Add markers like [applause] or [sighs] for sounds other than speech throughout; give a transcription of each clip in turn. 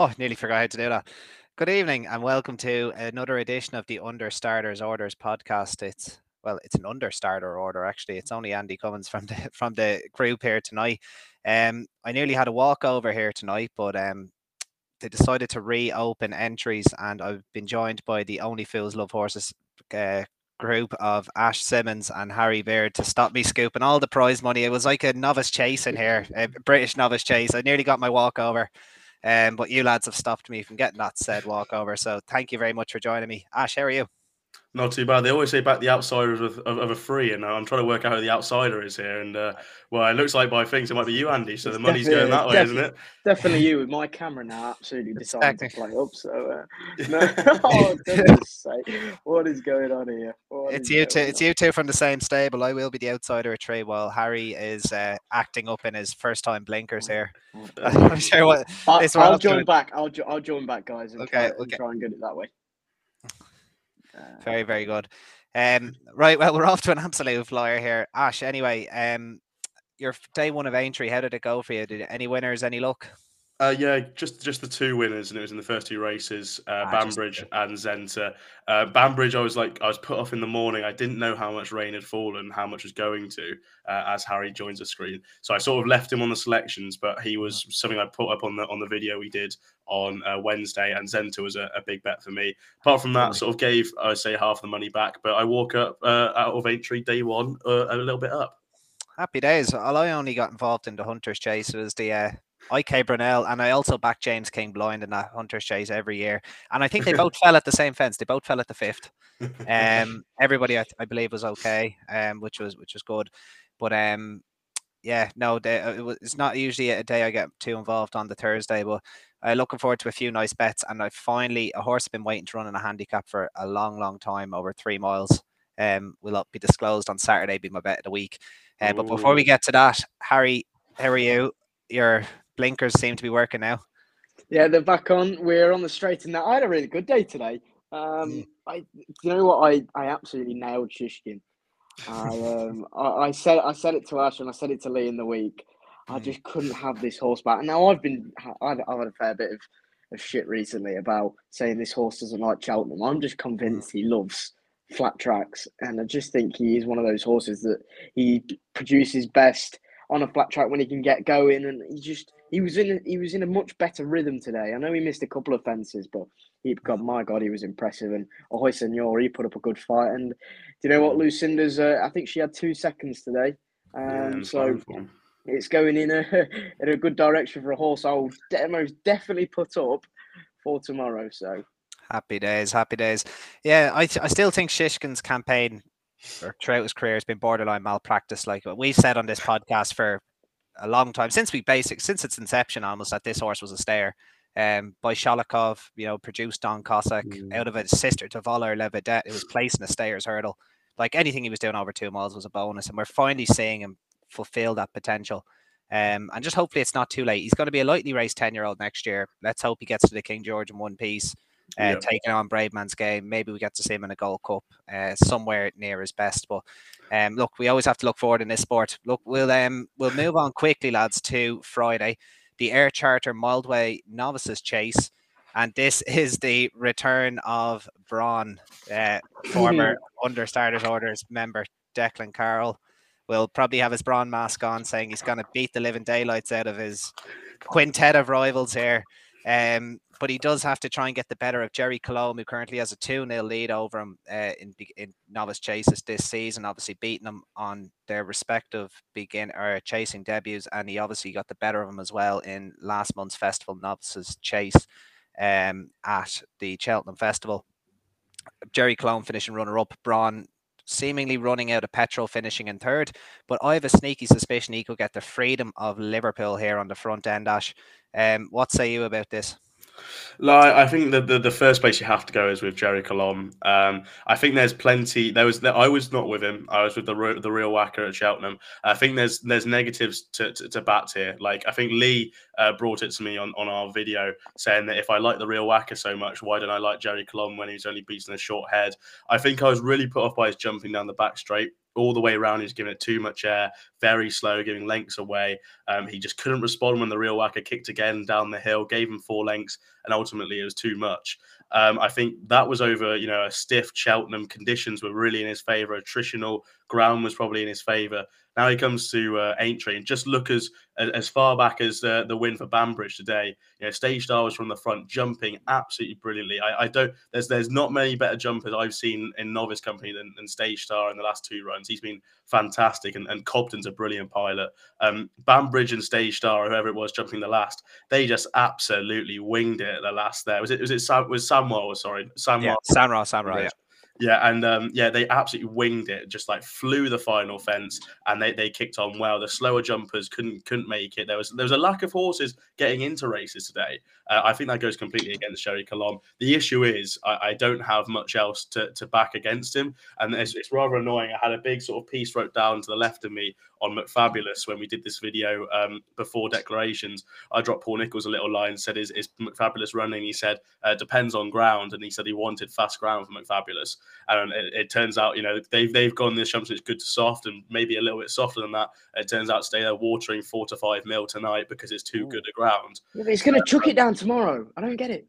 Oh, nearly forgot how to do that. Good evening and welcome to another edition of the Under Starters Orders podcast. It's well, it's an under starter order actually. It's only Andy Cummins from the [laughs] from the group here tonight. Um, I nearly had a walkover here tonight, but um, they decided to reopen entries, and I've been joined by the Only Fools Love Horses uh, group of Ash Simmons and Harry Beard to stop me scooping all the prize money. It was like a novice chase in here, a British novice chase. I nearly got my walkover. Um, but you lads have stopped me from getting that said walkover. So thank you very much for joining me. Ash, how are you? Not too bad. They always say about the outsiders of, of, of, a free, and I'm trying to work out who the outsider is here. And uh, well, it looks like by things it might be you, Andy. So it's the money's going that way, isn't it? Definitely you. With my camera now, absolutely decided to play up. So, uh, no, [laughs] [laughs] oh, sake, what is going on here? What it's you two. On? It's you two from the same stable. I will be the outsider at trade, while Harry is uh, acting up in his first time blinkers here. [laughs] I'm sure what. I'll, I'll join back. I'll, jo- I'll join back, guys. And okay. Try, okay. And try and get it that way. Very, very good. Um, right, well, we're [laughs] off to an absolute flyer here. Ash, anyway, um, your day one of Aintree, how did it go for you? Did any winners, any luck? Uh, yeah, just just the two winners, and it was in the first two races, uh, ah, Banbridge and Zenta. Uh, Banbridge, I was like, I was put off in the morning. I didn't know how much rain had fallen, how much was going to, uh, as Harry joins the screen. So I sort of left him on the selections, but he was something I put up on the on the video we did on uh, Wednesday, and Zenta was a, a, big bet for me. Apart from that, sort of gave I say half the money back, but I walk up uh, out of Aintree day one uh, a little bit up. Happy days. Well, I only got involved in the Hunters Chase. It was the uh, IK Brunel, and I also back James King blind in that Hunter's Chase every year. And I think they [laughs] both fell at the same fence. They both fell at the fifth. [laughs] Um, everybody, I, I, believe, was okay, um, which was which was good. But um, yeah, no, they, uh, it was, it's not usually a day I get too involved on the Thursday, but I'm uh, looking forward to a few nice bets. And I finally, a horse has been waiting to run in a handicap for a long, long time, over three miles. Um, will be disclosed on Saturday, be my bet of the week. Uh, but before we get to that, Harry, how are you? You're blinkers seem to be working now. Yeah, they're back on. We're on the straight and that. I had a really good day today. Um, mm. I, you know what? I, I absolutely nailed Shishkin. I, um, [laughs] I, I said I said it to Ash and I said it to Lee in the week. I mm. just couldn't have this horse back. Now I've been I've, I've had a fair bit of, of shit recently about saying this horse doesn't like Cheltenham. I'm just convinced he loves flat tracks, and I just think he is one of those horses that he produces best on a flat track when he can get going, and he just he was in a, he was in a much better rhythm today. I know he missed a couple of fences, but he God, my God, he was impressive. And Ahoy Senor, he put up a good fight. And do you know what, Lucinda's? Uh, I think she had two seconds today. Um, yeah, so it's going in a [laughs] in a good direction for a horse. I'll de- most definitely put up for tomorrow. So happy days, happy days. Yeah, I I still think Shishkin's campaign or throughout his career has been borderline malpractice. Like we've said on this podcast for a long time since we basic since its inception almost that this horse was a stayer. Um, by Sholokhov, you know, produced Don Cossack mm. out of a sister to Voler La Vedette. It was placing a stayer's hurdle. Like anything he was doing over two miles was a bonus, and we're finally seeing him fulfill that potential. Um, and just hopefully it's not too late. He's going to be a lightly raced 10 year old next year. Let's hope he gets to the King George in one piece uh, taking on Bravemansgame. Maybe we get to see him in a Gold Cup uh, somewhere near his best. But um, look, we always have to look forward in this sport. Look, we'll um, we'll move on quickly, lads, to Friday, the Air Charter Mildmay Novices Chase. And this [laughs] is the return of Bronn, uh, former [laughs] under starters orders member Declan Carroll. Will probably have his Bronn mask on, saying he's going to beat the living daylights out of his quintet of rivals here. Um, but he does have to try and get the better of Gerri Colombe, who currently has a 2 0 lead over him uh, in, in novice chases this season, obviously beating him on their respective begin or chasing debuts. And he obviously got the better of him as well in last month's festival novices chase um, at the Cheltenham Festival. Gerri Colombe finishing runner up, Bronn seemingly running out of petrol, finishing in third. But I have a sneaky suspicion he could get the freedom of Liverpool here on the front end, Ash. Um, what say you about this? Like, I think the, the, the first place you have to go is with Gerri Colombe. Um, I think there's plenty. There was I was not with him. I was with the the real whacker at Cheltenham. I think there's there's negatives to, to, to here. Like I think Lee uh, brought it to me on, on our video saying that if I like the real whacker so much, why don't I like Gerri Colombe when he's only beaten a short head? I think I was really put off by his jumping down the back straight. All the way around. He's giving it too much air, very slow, giving lengths away. Um, he just couldn't respond when the real whacker kicked again down the hill, gave him four lengths, and ultimately it was too much. Um, I think that was over, you know, a stiff Cheltenham. Conditions were really in his favour. Attritional ground was probably in his favour. Now he comes to uh, Aintree and just look as as far back as uh, the win for Banbridge today. You know, Stage Star was from the front, jumping absolutely brilliantly. I, I, don't. There's there's not many better jumpers I've seen in novice company than, than Stage Star in the last two runs. He's been fantastic, and, and Cobden's a brilliant pilot. Um, Banbridge and Stage Star, whoever it was jumping the last, they just absolutely winged it at the last. There was it was it Sam, was Samwell? Sorry, Samwell. Yeah, Samra, Samra. Yeah. Yeah, and um, yeah, they absolutely winged it, just like flew the final fence, and they, they kicked on well. The slower jumpers couldn't couldn't make it. There was there was a lack of horses getting into races today. Uh, I think that goes completely against Gerri Colombe. The issue is I, I, don't have much else to, to back against him, and it's, it's rather annoying. I had a big sort of piece wrote down to the left of me on McFabulous when we did this video um, before declarations. I dropped Paul Nicholls a little line, and said, "Is, is McFabulous running?" He said, uh, "Depends on ground," and he said he wanted fast ground for McFabulous. And it, it turns out, you know, they've they've gone the assumption it's good to soft and maybe a little bit softer than that. It turns out to stay there watering four to five mil tonight because it's too good a ground. Yeah, he's going to chuck it down tomorrow. I don't get it.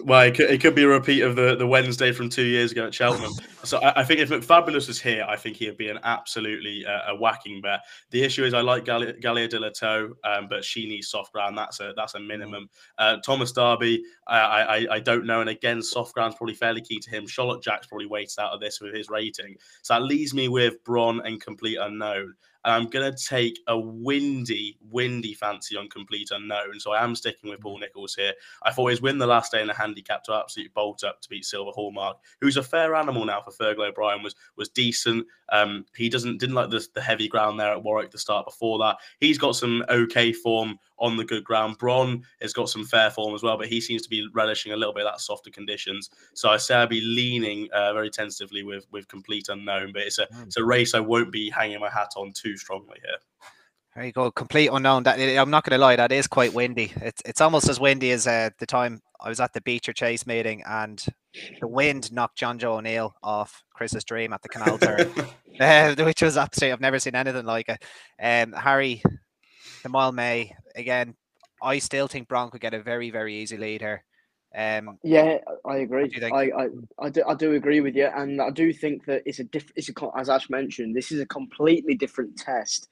Well, it could, it could, be a repeat of the, the Wednesday from two years ago at Cheltenham. [laughs] so I, I, think if McFabulous was here, I think he'd be an absolutely uh, a whacking bet. The issue is I like Galia, Galia des Liteaux, um, but she needs soft ground. That's a that's a minimum. Uh, Thomas Darby, I, I, I don't know, and again, soft ground's probably fairly key to him. Charlotte Jack's probably weighted out of this with his rating, so that leaves me with Bronn and complete unknown. I'm going to take a windy, windy fancy on complete unknown. So I am sticking with Paul Nicholls here. I thought his win the last day in the handicap to absolutely bolt up to beat Silver Hallmark, who's a fair animal now for Fergal O'Brien, was was decent. Um, he doesn't didn't like the, the heavy ground there at Warwick the start before that. He's got some okay form on the good ground. Bronn has got some fair form as well, but he seems to be relishing a little bit of that softer conditions. So I say I'd be leaning uh, very tentatively with with complete unknown, but it's a mm. it's a race I won't be hanging my hat on too strongly here. There you go, complete unknown. That I'm not going to lie, that is quite windy. It's it's almost as windy as uh, the time I was at the Becher Chase meeting, and the wind knocked Jonjo O'Neill off Chris's dream at the Canal Turn, [laughs] [laughs] uh, which was absolutely. I've never seen anything like it. Um, Harry, the Mildmay again. I still think Bronn could get a very very easy lead here. Um, yeah, I agree. I, I, I, do, I do agree with you, and I do think that it's a diff. It's a as Ash mentioned, this is a completely different test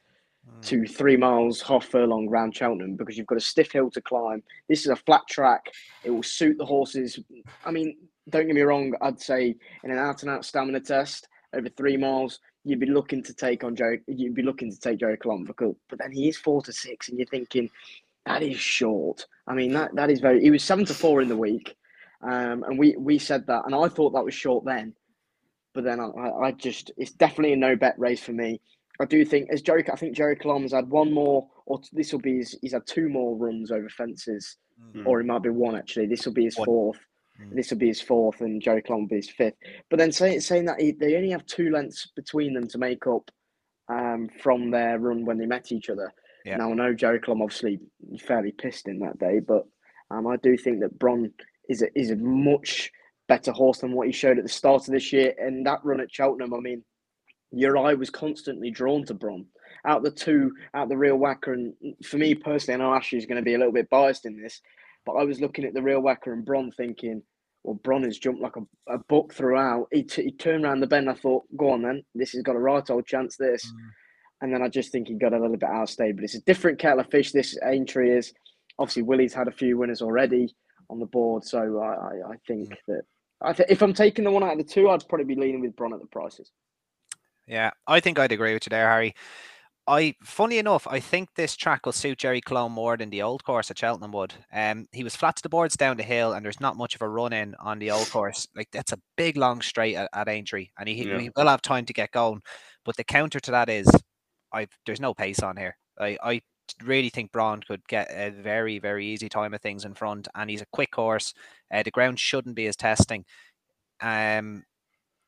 mm. to three miles half furlong round Cheltenham because you've got a stiff hill to climb. This is a flat track. It will suit the horses. I mean, don't get me wrong. I'd say in an out and out stamina test over three miles, you'd be looking to take on Joe. You'd be looking to take Joe Colombe, but then he is four to six, and you're thinking that is short. I mean, that that is very. He was seven to four in the week, um, and we we said that, and I thought that was short then, but then I, I just it's definitely a no bet race for me. I do think as Gerri, I think Gerri Colombe's had one more, or this will be his. He's had two more runs over fences, mm-hmm. or it might be one actually. This will be his fourth. Mm-hmm. This will be his fourth, and Gerri Colombe will be his fifth. But then saying saying that he, they only have two lengths between them to make up um, from their run when they met each other. Yeah. Now I know Gerri Colombe obviously fairly pissed in that day, but um, I do think that Bronn is a, is a much better horse than what he showed at the start of this year. And that run at Cheltenham, I mean, your eye was constantly drawn to Bronn. Out the two, out the real whacker, and for me personally, I know Ashley is going to be a little bit biased in this, but I was looking at the real whacker and Bronn thinking, well, Bronn has jumped like a, a buck throughout. He, t- he turned around the bend. I thought, go on then, this has got a right old chance. This. Mm. And then I just think he got a little bit outstayed. But it's a different kettle of fish. This Aintree is obviously Willie's had a few winners already on the board, so I, I, I think mm. that I th- if I'm taking the one out of the two, I'd probably be leaning with Bronn at the prices. Yeah, I think I'd agree with you there, Harry. I, funny enough, I think this track will suit Gerri Colombe more than the old course at Cheltenham would. Um, he was flat to the boards down the hill, and there's not much of a run in on the old course. Like that's a big long straight at, at Aintree, and he, yeah. he will have time to get going. But the counter to that is I there's no pace on here. I, I really think Bronn could get a very, very easy time of things in front, and he's a quick horse. Uh, the ground shouldn't be his testing. Um,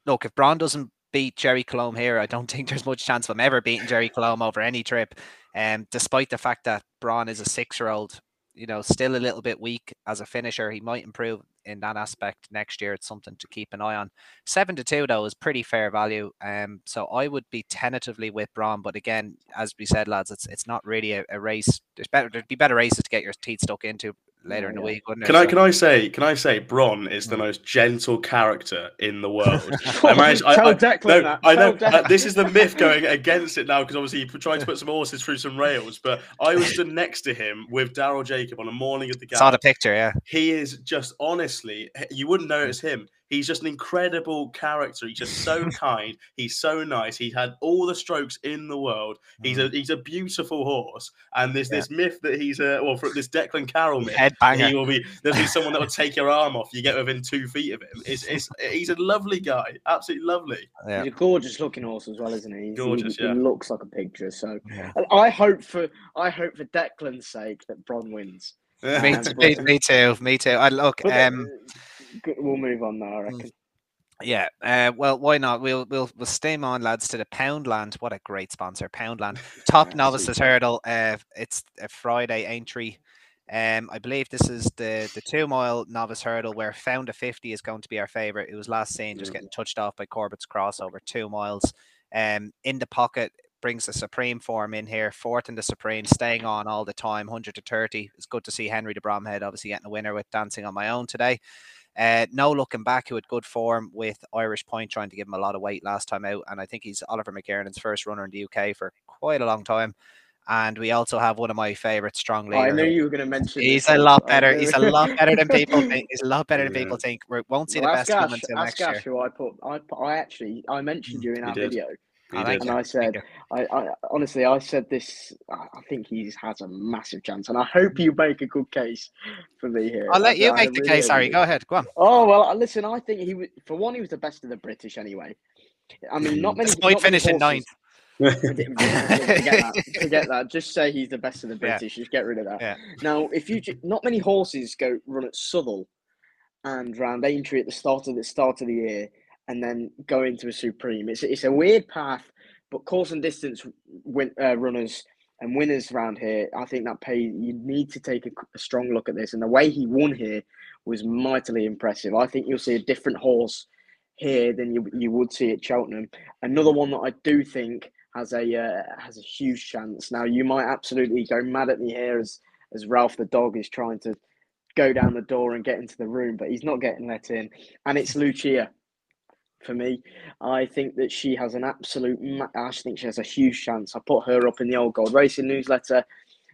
look, if Bronn doesn't beat Gerri Colombe here, I don't [laughs] think there's much chance of him ever beating Gerri Colombe over any trip. Um, despite the fact that Bronn is a six-year-old, you know, still a little bit weak as a finisher. He might improve in that aspect next year. It's something to keep an eye on. Seven to two though is pretty fair value. Um, so I would be tentatively with Bronn, but again, as we said, lads, it's it's not really a, a race. There's better there'd be better races to get your teeth stuck into later in the week, wouldn't Can I can I say can I say Bronn is the mm. most gentle character in the world? [laughs] I managed, I, I, no, I know uh, this is the [laughs] myth going against it now because obviously he tried to put some horses through some rails, but I was stood next to him with Daryl Jacob on a morning of the game. Saw the picture, yeah. He is just honestly, you wouldn't notice him. He's just an incredible character. He's just so [laughs] kind. He's so nice. He's had all the strokes in the world. He's a mm. he's a beautiful horse. And there's yeah. this myth that he's a well, for this Declan Carroll myth. Headbanger. He will be there'll be someone that will [laughs] take your arm off. You get within two feet of him. It's, it's he's a lovely guy. Absolutely lovely. Yeah. He's a gorgeous looking horse as well, isn't he? He's, gorgeous. He, yeah. he looks like a picture. So yeah. I hope for I hope for Declan's sake that Bronn wins. [laughs] me, me, me, too. Me too. I look. Um, we'll move on now. I mm. reckon. Yeah, uh, well, why not? We'll we'll we'll stay on, lads, to the Poundland. What a great sponsor, Poundland. [laughs] Top novices hurdle. Uh, it's a Friday entry. Um, I believe this is the the two mile novice hurdle where Found a Fifty is going to be our favorite. It was last seen just getting touched off by Corbett's cross over two miles. Um, in the pocket brings the supreme form in here, fourth in the supreme, staying on all the time, hundred to thirty. It's good to see Henry de Bromhead obviously getting a winner with dancing on my own today. Uh, no looking back, who had good form with Irish Point trying to give him a lot of weight last time out. And I think he's Oliver McKiernan's first runner in the UK for quite a long time. And we also have one of my favourites, Strong Leader. I knew you were going to mention. He's a lot better. He's a [laughs] lot better than people think. He's a lot better than people think. We won't see well, the best Ash, until next Ash year. Who I put, I, I actually, I mentioned mm, you in our video. And I said, I, I, honestly, I said this. I think he has a massive chance, and I hope you make a good case for me here. I'll let you I, make I the really case, Harry. Go ahead. Go on. Oh well, uh, listen. I think he was for one. He was the best of the British, anyway. I mean, not many. [laughs] Despite finishing ninth. forget, that. [laughs] forget that. Just say he's the best of the British. Yeah. Just get rid of that. Yeah. Now, if you not many horses go run at Southwell and round Aintree at the start of the start of the year and then go into a supreme. It's it's a weird path, but course and distance win, uh, runners and winners around here, I think that pay you need to take a, a, strong look at this. And the way he won here was mightily impressive. I think you'll see a different horse here than you you would see at Cheltenham. Another one that I do think has a uh, has a huge chance. Now you might absolutely go mad at me here as as Ralph the dog is trying to go down the door and get into the room, but he's not getting let in. And it's [laughs] Luccia for me. I think that she has an absolute. I think she has a huge chance. I put her up in the old gold racing newsletter.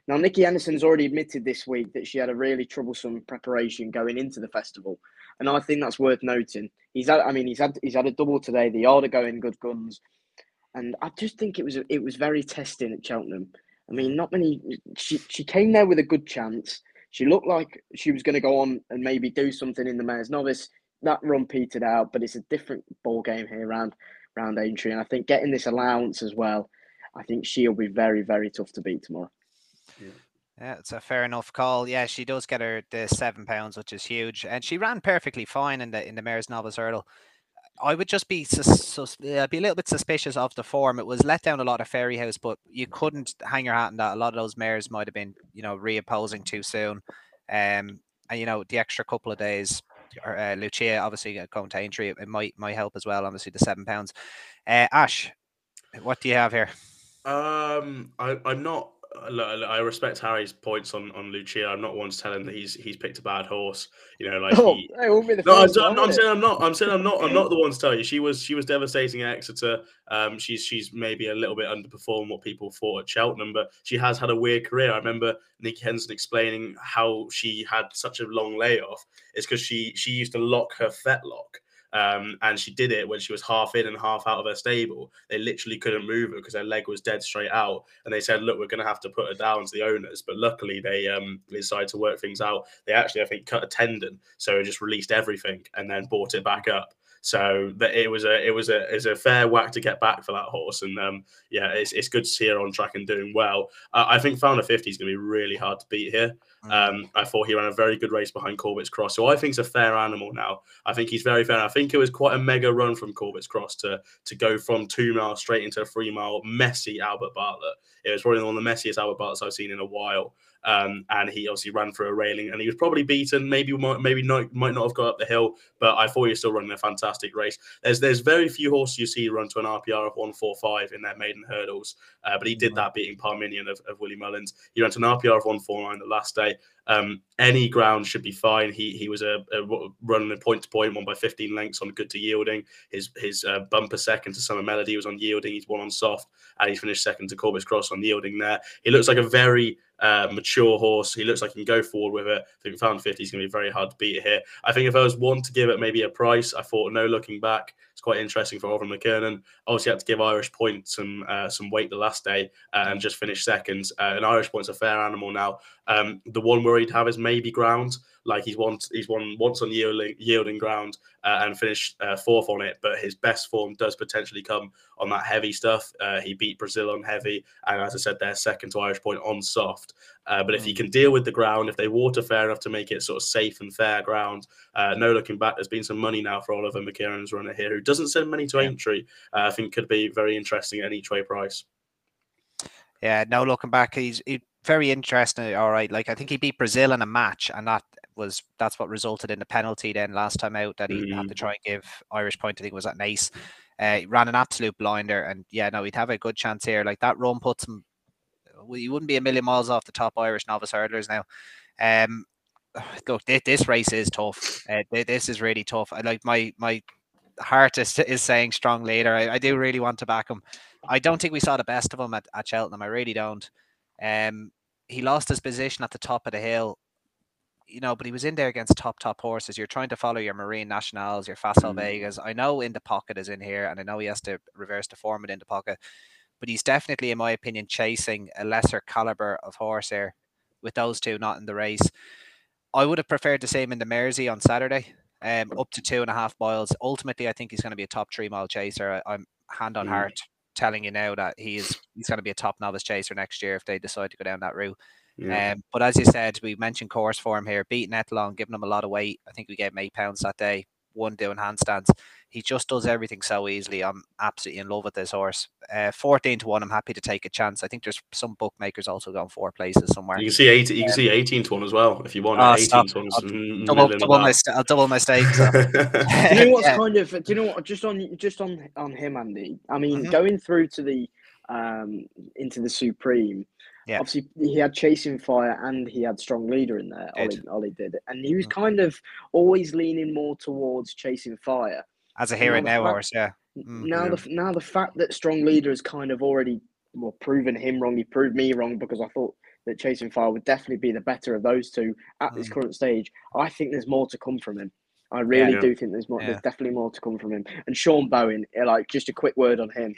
Now, Nicky Henderson's already admitted this week that she had a really troublesome preparation going into the festival, and I think that's worth noting. He's had, I mean, he's had he's had a double today. The order going good guns, and I just think it was it was very testing at Cheltenham. I mean, not many. She she came there with a good chance. She looked like she was going to go on and maybe do something in the mayor's novice that run petered out, but it's a different ball game here around round Aintree, and I think getting this allowance as well, I think she'll be very very tough to beat tomorrow. Yeah. Yeah, it's a fair enough call. Yeah, she does get her the seven pounds, which is huge, and she ran perfectly fine in the in the mare's novice hurdle. I would just be sus- sus- uh, be a little bit suspicious of the form. It was let down a lot of Fairyhouse, but you couldn't hang your hat on that. A lot of those mares might have been, you know, reopposing too soon. Um, and you know, the extra couple of days uh, Luccia obviously going to Aintree, it might might help as well. Obviously, the seven pounds. Uh, Ash, what do you have here? Um, I, I'm not I respect Harry's points on, on Luccia. I'm not one to tell him that he's he's picked a bad horse. You know, like [laughs] oh, he, no, I'm, I'm, I'm saying I'm not. I'm saying I'm not. I'm not the one to tell you. She was she was devastating at Exeter. Um, she's she's maybe a little bit underperformed what people thought at Cheltenham, but she has had a weird career. I remember Nicky Henderson explaining how she had such a long layoff. It's because she she used to lock her fetlock um, and she did it when she was half in and half out of her stable. They literally couldn't move her because her leg was dead straight out. And they said, "Look, we're going to have to put her down to the owners." But luckily, they um, decided to work things out. They actually, I think, cut a tendon, so it just released everything and then brought it back up. So that it was a it was a is a fair whack to get back for that horse, and um, yeah, it's, it's good to see her on track and doing well. Uh, I think Found a Fifty is going to be really hard to beat here. Mm. Um, I thought he ran a very good race behind Corbett's Cross, so I think it's a fair animal now. I think he's very fair. I think it was quite a mega run from Corbett's Cross to to go from two miles straight into a three mile messy Albert Bartlett. It was probably one of the messiest Albert Bartletts I've seen in a while. Um, and he obviously ran through a railing, and he was probably beaten. Maybe maybe not might not have got up the hill, but I thought he was still running a fantastic race. There's there's very few horses you see run to an RPR of 145 in their maiden hurdles, uh, but he did that beating Parmenion of, of Willie Mullins. He ran to an RPR of 149 the last day. Um, any ground should be fine. He he was a, a running point to point, one by 15 lengths on good to yielding. His his uh, bumper second to Summer Melody was on yielding. He's won on soft, and he finished second to Corbett's Cross on yielding there. He looks like a very uh, mature horse. He looks like he can go forward with it. I think found 50 is going to be very hard to beat here. I think if I was one to give it maybe a price, I thought no looking back. It's quite interesting for Oliver McKiernan. Obviously, had to give Irish Point some uh, some weight the last day uh, and just finished second. Uh, and Irish Point's a fair animal now. Um, the one worry he'd have is maybe ground. Like he's won, he's won once on yielding, yielding ground uh, and finished uh, fourth on it. But his best form does potentially come on that heavy stuff. Uh, he beat Brazil on heavy, and as I said, they're second to Irish Point on soft. Uh, but if he mm. can deal with the ground, if they water fair enough to make it sort of safe and fair ground, uh, no looking back. There's been some money now for Oliver McKiernan's runner here, who doesn't send money to Aintree. Uh, I think could be very interesting at an each way price. Yeah, no looking back. He's he, very interesting. All right, like I think he beat Brazil in a match, and that was that's what resulted in the penalty then last time out that he mm. had to mm. try and give Irish Point. I think was at Nice. Uh, he ran an absolute blinder, and yeah, no, he'd have a good chance here. Like that run puts him. Well, you wouldn't be a million miles off the top Irish novice hurdlers now. Um, [sighs] look, this, this race is tough. Uh, this is really tough. I like my my heart is, is saying strong leader. I, I do really want to back him. I don't think we saw the best of him at, at Cheltenham. I really don't. Um, he lost his position at the top of the hill, you know, but he was in there against top top horses. You're trying to follow your Marine Nationales, your Facile mm. Vegas. I know in the pocket is in here, and I know he has to reverse the form in the pocket, but he's definitely, in my opinion, chasing a lesser caliber of horse here with those two not in the race. I would have preferred to see him in the Mersey on Saturday, um, up to two and a half miles. Ultimately, I think he's going to be a top three mile chaser. I, am hand on mm. heart telling you now that he is he's going to be a top novice chaser next year if they decide to go down that route. Yeah. Um, but as you said, we mentioned course form here, beating Etalon, giving him a lot of weight. I think we gave him eight pounds that day. One doing handstands. He just does everything so easily. I'm absolutely in love with this horse. Uh, 14 to 1, I'm happy to take a chance. I think there's some bookmakers also going four places somewhere. You can see 18, you can um, see 18 to 1 as well if you want. Oh, 18 to 1 I'll double, double my, I'll double my stakes. [laughs] Do you know [laughs] what's yeah. kind of, do you know what, just on just on on him, Andy? I mean, mm-hmm. going through to the um into the Supreme, yeah. Obviously, he had Chasing Fire and he had Strong Leader in there. Ollie, Ollie did. And he was mm-hmm. kind of always leaning more towards Chasing Fire. As a hero now, horse, yeah. Mm, now the now the fact that Strong Leader has kind of already well proven him wrong, he proved me wrong because I thought that Chasing Fire would definitely be the better of those two at this mm. current stage. I think there's more to come from him. I really yeah. do think there's more. Yeah. There's definitely more to come from him. And Sean Bowen, like just a quick word on him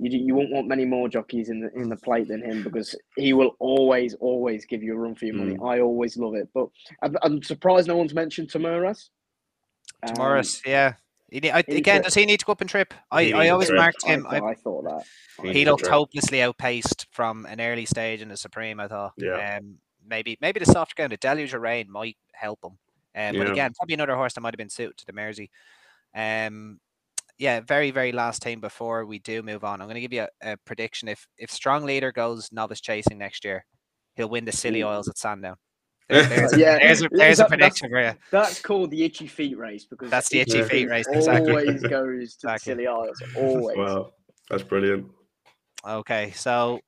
you you won't want many more jockeys in the in the plate than him because he will always always give you a run for your money. Mm. I always love it, but I'm, I'm, surprised no one's mentioned Tamaras. Tamaras, um, yeah. He, I, again, does he need to go up and trip? I, I always marked him. I, I, thought that he, looked hopelessly outpaced from an early stage in the Supreme. I thought, yeah. Um, maybe maybe the soft ground, the deluge of rain might help him. Um, yeah. But again, probably another horse that might have been suited to the Mersey. Um, yeah, very, very last time before we do move on. I'm going to give you a, a, prediction. If if Strong Leader goes novice chasing next year, he'll win the Scilly Isles at Sandown. [laughs] There, there's, yeah, there's a, there's that, a prediction for you. That's called the itchy feet race because that's the itchy feet race. Exactly. Always goes to exactly. the Scilly Isles. [laughs] Always. Wow, that's brilliant. Okay, so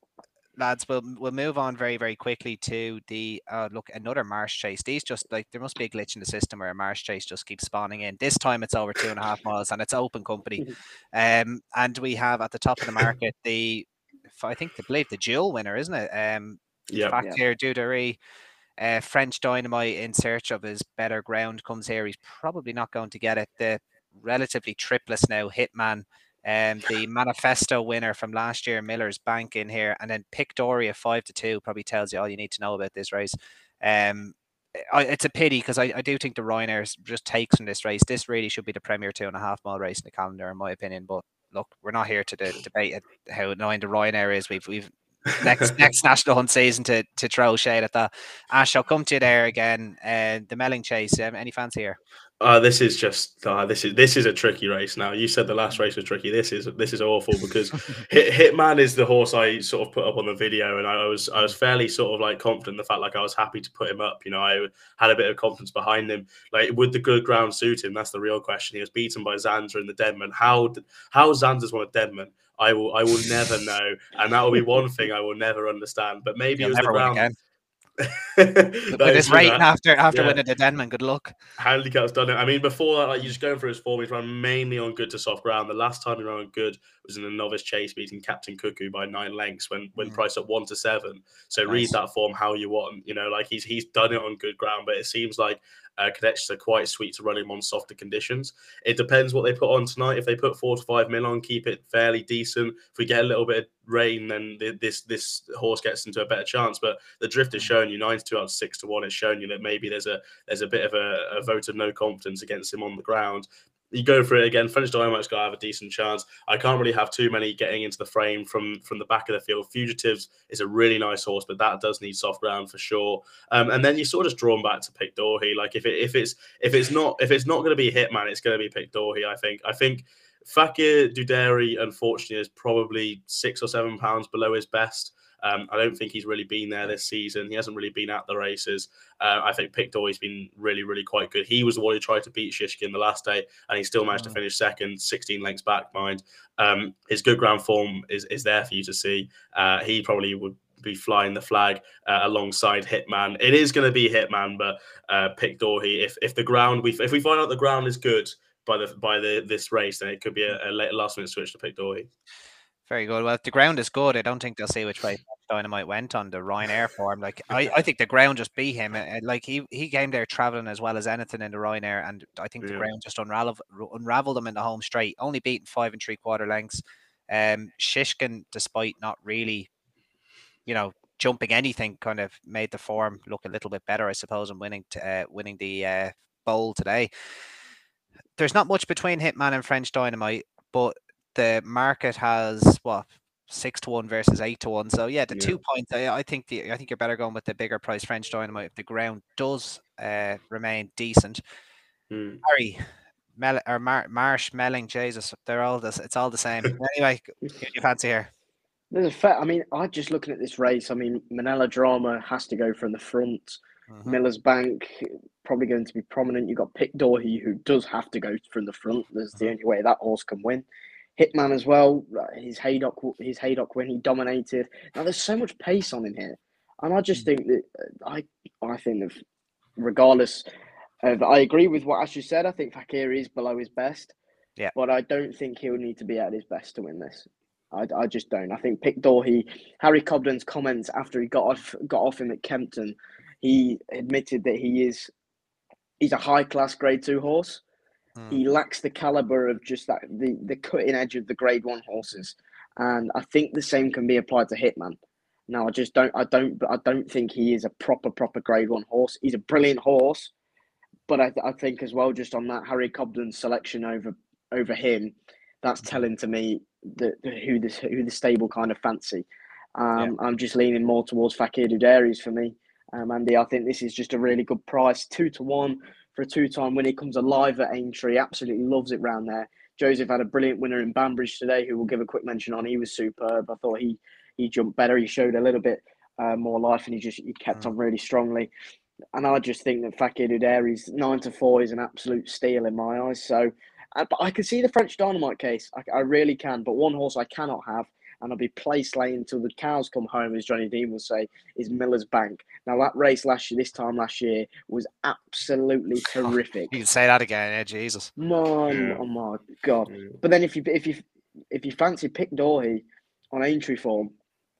lads, we'll we'll move on very very quickly to the uh, look another marsh chase. These just like there must be a glitch in the system where a marsh chase just keeps spawning in. This time it's over two and a half miles and it's open company. [laughs] Um, and we have at the top of the market the I think the believe the dual winner, isn't it? Um, yeah. Back here, D'Oudairies. Uh, French Dynamite in search of his better ground comes here. He's probably not going to get it. The relatively tripless now Hitman um, the manifesto winner from last year, Miller's Bank, in here, and then Pic D'Orhy five to two probably tells you all you need to know about this race. Um, I, it's a pity because I, I do think the Ryanair just takes in this race. This really should be the premier two and a half mile race in the calendar, in my opinion. But look, we're not here to de- debate how annoying the Ryanair is. We've we've next [laughs] next national hunt season to to throw shade at that. Ash, I'll come to you there again. And uh, the Melling Chase. Um, any fans here? Uh, this is just uh, this is this is a tricky race. Now you said the last race was tricky. This is this is awful because [laughs] Hit, Hitman is the horse I sort of put up on the video, and I was I was fairly sort of like confident in the fact like I was happy to put him up. You know, I had a bit of confidence behind him. Like would the good ground suit him? That's the real question. He was beaten by Zanza in the Denman. How how Zanza's won a Denman? I will I will never know, and that will be one thing I will never understand. But maybe You'll it was the ground. With his rating after after yeah. winning the Denman, good luck. Handicap's done it. I mean, before that, like you're just going for his form. He's run mainly on good to soft ground. The last time he ran on good was in a novice chase, beating Captain Cuckoo by nine lengths when when mm. priced at one to seven. So nice. read that form how you want. You know, like he's he's done it on good ground, but it seems like uh, connections are quite sweet to run him on softer conditions. It depends what they put on tonight. If they put four to five mil on, keep it fairly decent. If we get a little bit of rain, then this this horse gets into a better chance. But the drift has shown you nine to two out of six to one. It's shown you that maybe there's a there's a bit of a, a vote of no confidence against him on the ground you go for it again. French Dynamite's got to have a decent chance. I can't really have too many getting into the frame from from the back of the field. Fugitives is a really nice horse, but that does need soft ground for sure. Um, and then you sort of drawn back to Pic D'Orhy. Like if it if it's if it's not if it's not going to be Hitman, it's going to be Pic D'Orhy. I think. I think Fakir D'Oudairies, unfortunately, is probably six or seven pounds below his best. Um, I don't think he's really been there this season. He hasn't really been at the races. Uh, I think Pic D'Orhy's been really, really quite good. He was the one who tried to beat Shishkin the last day, and he still managed mm. to finish second, 16 lengths back, mind. Um, his good ground form is, is there for you to see. Uh, he probably would be flying the flag uh, alongside Hitman. It is going to be Hitman, but uh, Pic D'Orhy. If if the ground we if we find out the ground is good by the by the this race, then it could be a, a last minute switch to Pic D'Orhy. Very good. Well, if the ground is good, I don't think they'll see which way Dynamite went on the Ryanair form. Like I, I think the ground just beat him. Like he he came there traveling as well as anything in the Ryanair, and I think the ground just unraveled unraveled him in the home straight. Only beaten five and three quarter lengths. Um, Shishkin, despite not really, you know, jumping anything, kind of made the form look a little bit better, I suppose, and winning to, uh, winning the uh, bowl today. There's not much between Hitman and French Dynamite, but the market has what six to one versus eight to one. So yeah, the yeah. two points. I, I, think the I think you're better going with the bigger price French Dynamite if the ground does uh, remain decent. Mm. Harry, Mel or Mar- Marsh, Melling, Jesus, they're all this. It's all the same. [laughs] anyway, who do you fancy here? There's a fair. I mean, I just looking at this race. I mean, Minella Drama has to go from the front. Mm-hmm. Miller's Bank probably going to be prominent. You've got Pic D'Orhy, who does have to go from the front. There's the mm-hmm. only way that horse can win. Hitman as well. His Haydock, his Haydock when he dominated. Now there's so much pace on him here, and I just mm. think that uh, I, I think that regardless of, I agree with what Ash said. I think Fakir is below his best. Yeah. But I don't think he'll need to be at his best to win this. I, I just don't. I think Pic D'Orhy, Harry Cobden's comments after he got off got off him at Kempton, he admitted that he is he's a high class grade two horse. Mm. He lacks the caliber of just that the, the cutting edge of the grade one horses. And I think the same can be applied to Hitman. Now I just don't I don't I don't think he is a proper proper grade one horse. He's a brilliant horse, but I, I think as well just on that Harry Cobden selection over over him, that's hmm. telling to me that who this who the stable kind of fancy. Um, yeah. I'm just leaning more towards Fakir D'Oudairies for me, um, Andy. I think this is just a really good price, two to one for a two-time winner. He comes alive at Aintree. Absolutely loves it round there. Joseph had a brilliant winner in Banbridge today, who we'll give a quick mention on. He was superb. I thought he he jumped better. He showed a little bit uh, more life, and he just he kept mm. on really strongly. And I just think that Fakir D'Oudairies nine to four is an absolute steal in my eyes. So, uh, but I can see the French Dynamite case. I, I really can. But one horse I cannot have and I'll be place laying until the cows come home, as Johnny Dean will say, is Miller's Bank. Now that race last year, this time last year, was absolutely horrific. [laughs] you can say that again, yeah, Jesus. Man, yeah. oh my god! Yeah. But then if you if you if you fancy Pic D'Orhy on Aintree form,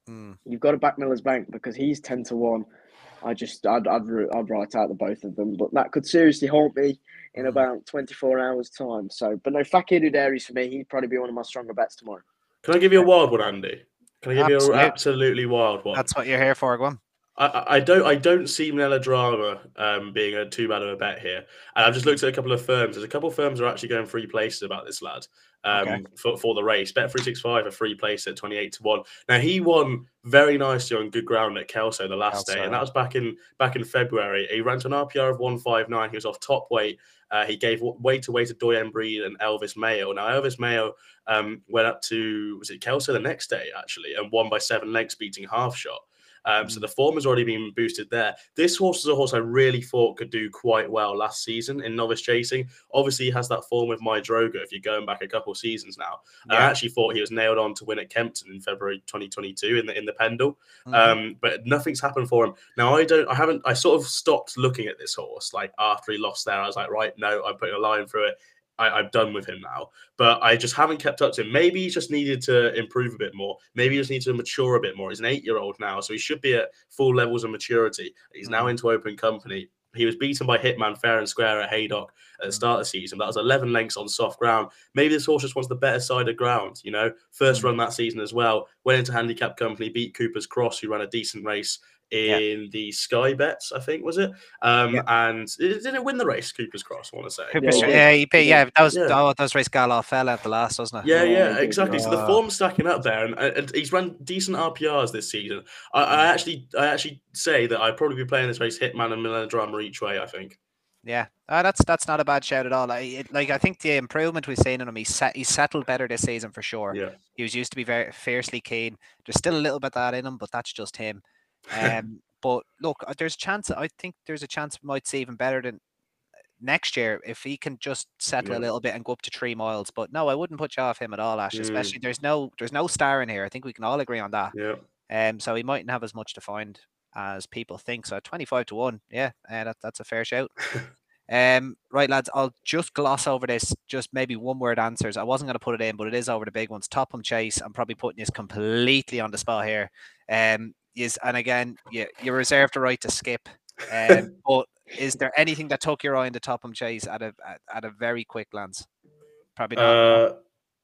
mm. you've got to back Miller's Bank because he's ten to one. I just I'd, I'd I'd write out the both of them, but that could seriously haunt me in mm. about 24 hours time. So, but no, Fakir D'Oudairies for me, he'd probably be one of my stronger bets tomorrow. Can I give you a wild one, Andy? Can I give Absolutely. you an absolutely wild one? That's what you're here for, go on. I, I don't I don't see Minella Drama um, being a too bad of a bet here. And I've just looked at a couple of firms. There's a couple of firms are actually going three places about this lad um, okay. for, for the race. Bet three six five a free place at twenty eight to one. Now he won very nicely on good ground at Kelso the last Kelso. day, and that was back in back in February. He ran to an RPR of one five nine. He was off top weight. Uh, he gave weight away to Doyen Breed and Elvis Mail. Now Elvis Mail um, went up to was it Kelso the next day actually and won by seven lengths, beating half shot. Um, so mm. the form has already been boosted there. This horse is a horse I really thought could do quite well last season in novice chasing. Obviously, he has that form with my Droga if you're going back a couple seasons now. Yeah. I actually thought he was nailed on to win at Kempton in February 2022 in the in the Pendil, mm-hmm. um, but nothing's happened for him. Now I don't, I haven't, I sort of stopped looking at this horse like after he lost there. I was like, right, no, I'm putting a line through it. I, am done with him now. But I just haven't kept up to him. Maybe he just needed to improve a bit more. Maybe he just needs to mature a bit more. He's an eight year old now, so he should be at full levels of maturity. He's now mm. into open company. He was beaten by Hitman fair and square at Haydock at the mm. start of the season. That was 11 lengths on soft ground. Maybe this horse just wants the better side of ground, you know? First mm. run that season as well. Went into handicap company, beat Cooper's Cross, who ran a decent race in yeah. the Sky Bets, I think was it? Um, yeah. and didn't win the race. Cooper's Cross, I want to say. Cooper's, yeah, yeah, he yeah, that was yeah. oh, that was race Galar fell at the last, wasn't it? Yeah, yeah, exactly. So the form's stacking up there, and, and, he's run decent RPRs this season. I, I, actually, I actually say that I'd probably be playing this race Hitman and Minella Drama each way. I think. Yeah, uh, that's that's not a bad shout at all. Like, it, like I think the improvement we've seen in him, he's set, he's settled better this season for sure. Yeah, he was used to be very fiercely keen. There's still a little bit of that in him, but that's just him. [laughs] Um, but look, uh, there's a chance. I think there's a chance we might see even better than uh, next year if he can just settle yeah. a little bit and go up to three miles. But no, I wouldn't put you off him at all, Ash. Mm. Especially there's no there's no star in here. I think we can all agree on that. Yeah. Um. So he mightn't have as much to find as people think. So twenty five to one, yeah, uh, that, that's a fair shout. [laughs] Um, right, lads, I'll just gloss over this, just maybe one word answers. I wasn't going to put it in, but it is over the big ones. Topham Chase, I'm probably putting this completely on the spot here. Um, is and again, you you reserve the right to skip. Um, [laughs] but is there anything that took your eye in the Topham Chase at a at, at a very quick glance? Probably not. Uh,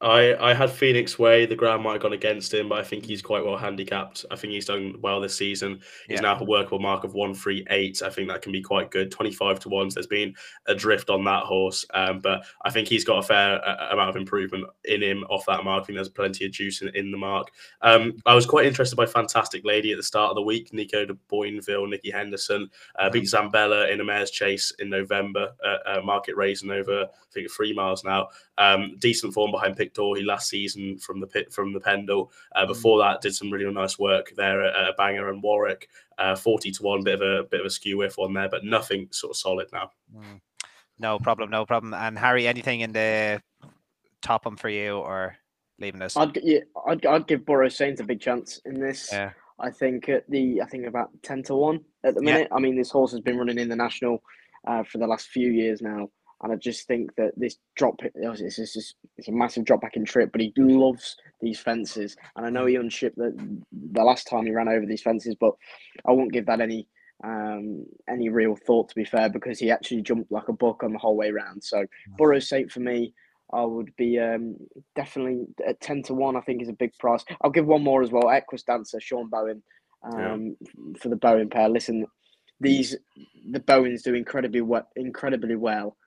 I, I had Phoenix Way. The ground might have gone against him, but I think he's quite well handicapped. I think he's done well this season. He's yeah. now a workable mark of 138. I think that can be quite good. 25 to 1s. There's been a drift on that horse, um, but I think he's got a fair uh, amount of improvement in him off that mark. I think there's plenty of juice in, in the mark. Um, I was quite interested by Fantastic Lady at the start of the week. Nico de Boinville, Nicky Henderson uh, beat. Zambella in a mare's chase in November, uh, uh, market raising over, I think, three miles now. Um, decent form behind Pick he last season from the pit from the Pendil. Uh, mm. before that, did some really nice work there at, at Bangor and Warwick. Uh, Forty to one, bit of a bit of a skew whiff on there, but nothing sort of solid now. Mm. No problem, no problem. And Harry, anything in the top Topham for you or leaving this? I'd yeah, I'd, I'd give Burrows Saint a big chance in this. Yeah. I think at the I think about ten to one at the minute. Yeah. I mean, this horse has been running in the national uh, for the last few years now. And I just think that this drop, it's, just, it's a massive drop back in trip, but he loves these fences. And I know he unshipped the, the last time he ran over these fences, but I won't give that any um, any real thought, to be fair, because he actually jumped like a buck on the whole way round. So Burrows Saint for me, I would be um, definitely at 10 to 1, I think is a big price. I'll give one more as well Equus-Dancer, Sean Bowen, um, yeah. for the Bowen pair. Listen, these the Bowens do incredibly well, incredibly well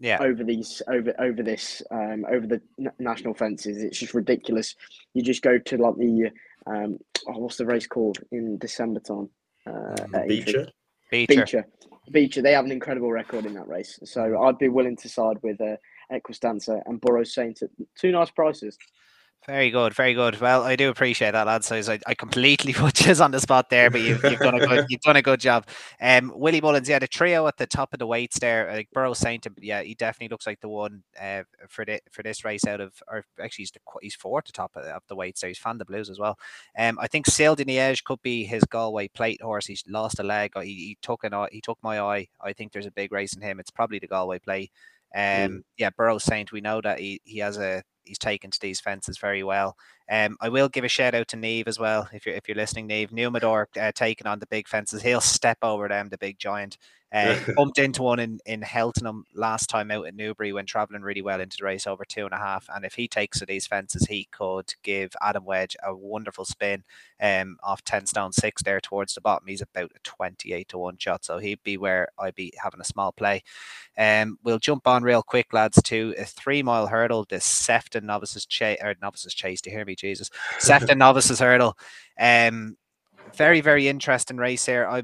yeah. over these over over this um, over the n- national fences. It's just ridiculous. You just go to like the um, oh, what's the race called in December time? Uh, Becher. Becher. Becher. Becher. They have an incredible record in that race, so I'd be willing to side with uh, Equus-Dancer and Burrows Saint at two nice prices. Very good, very good. Well, I do appreciate that, lads. So I, I completely [laughs] put you on the spot there, but you've, you've done a good you've done a good job. Um, Willie Mullins, yeah, the trio at the top of the weights there. Like Burrows Saint, yeah, he definitely looks like the one uh, for the for this race out of, or actually he's the, he's fourth at the top of, of the weights there. He's Fan the Blues as well. Um, I think Sail de could be his Galway plate horse. He's lost a leg. He, he took an he took my eye. I think there's a big race in him. It's probably the Galway play. Um, mm. yeah, Burrows Saint. We know that he, he has a he's taken to these fences very well. Um, I will give a shout out to Neve as well, if you're if you're listening, Neve. Numador uh, taking on the big fences. He'll step over them, the big giant. Uh, [laughs] bumped into one in, in Heltenham last time out at Newbury when travelling really well into the race over two and a half. And if he takes to these fences, he could give Adam Wedge a wonderful spin um, off 10 stone six there towards the bottom. He's about a 28 to 1 shot. So he'd be where I'd be having a small play. Um, we'll jump on real quick, lads, to a three mile hurdle, the Sefton novices chase or novices chase. To hear me, Jesus, Sefton novices hurdle. Um, very very interesting race here. I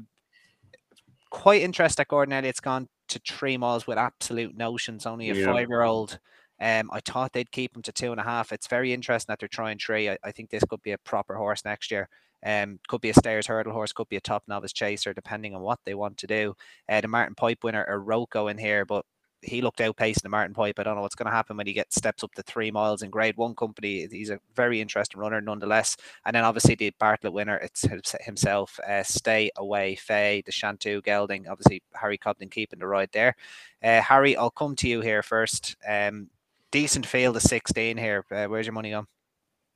quite interested that Gordon Elliott's gone to three miles with absolute notions. Only a yeah. five year old. Um, I thought they'd keep him to two and a half. It's very interesting that they're trying three. I, I think this could be a proper horse next year. Um, could be a stairs hurdle horse, could be a top novice chaser, depending on what they want to do. Uh, the Martin Pipe winner, Rocco in here, but he looked outpacing the Martin Pipe. I don't know what's going to happen when he gets steps up to three miles in Grade One company. He's a very interesting runner, nonetheless. And then obviously the Bartlett winner, it's himself. Uh, Stay away, Fay, the Shantou gelding. Obviously Harry Cobden keeping the ride there. Uh, Harry, I'll come to you here first. Um, decent field of sixteen here. Uh, where's your money on?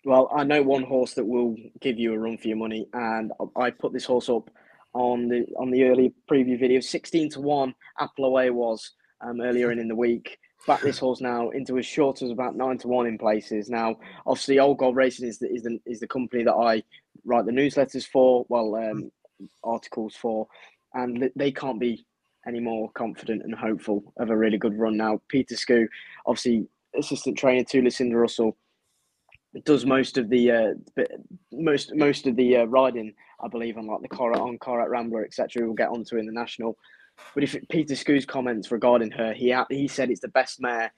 Well, I know one horse that will give you a run for your money, and I put this horse up on the on the early preview video. Sixteen to one, Apple Away was um, earlier in, in the week. Back this horse now into as short as about nine to one in places. Now, obviously, Old Gold Racing is the is the, is the company that I write the newsletters for, well, um, articles for, and they can't be any more confident and hopeful of a really good run now. Peter Skoo, obviously assistant trainer to Lucinda Russell, does most of the uh, most most of the uh, riding, I believe, on like the Corach on Corach Rambler, etc. We'll get onto in the national. But if Peter Skoo's comments regarding her, he he said it's the best mare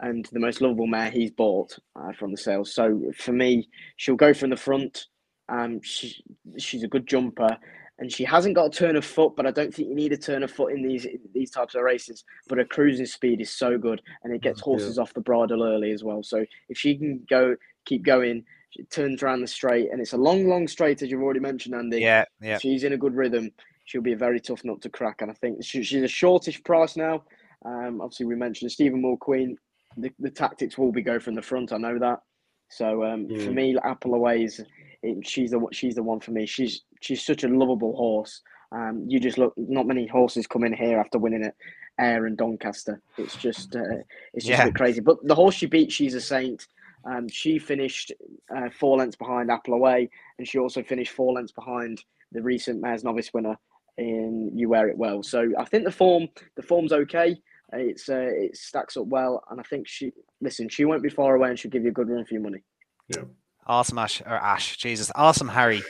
and the most lovable mare he's bought uh, from the sales. So for me, she'll go from the front. Um, she, she's a good jumper, and she hasn't got a turn of foot, but I don't think you need a turn of foot in these these types of races. But her cruising speed is so good, and it gets horses yeah. off the bridle early as well. So if she can go, keep going, she turns around the straight, and it's a long, long straight as you've already mentioned, Andy. Yeah, yeah. She's in a good rhythm she'll be a very tough nut to crack. And I think she, she's a shortish price now. Um, obviously, we mentioned Stephen Moore Queen. The, the tactics will be go from the front. I know that. So um, mm. for me, Apple Away is it, she's the she's the one for me. She's she's such a lovable horse. Um, you just look. Not many horses come in here after winning it. Ayr and Doncaster. It's just uh, it's just yeah. a bit crazy. But the horse she beat, she's a saint. Um, she finished uh, four lengths behind Apple Away, and she also finished four lengths behind the recent Mares Novice winner, in you wear it well. So I think the form the form's okay. It's uh, it stacks up well, and I think she listen. She won't be far away, and she'll give you a good run for your money. Yeah. Awesome, Ash or Ash. Jesus, awesome, Harry.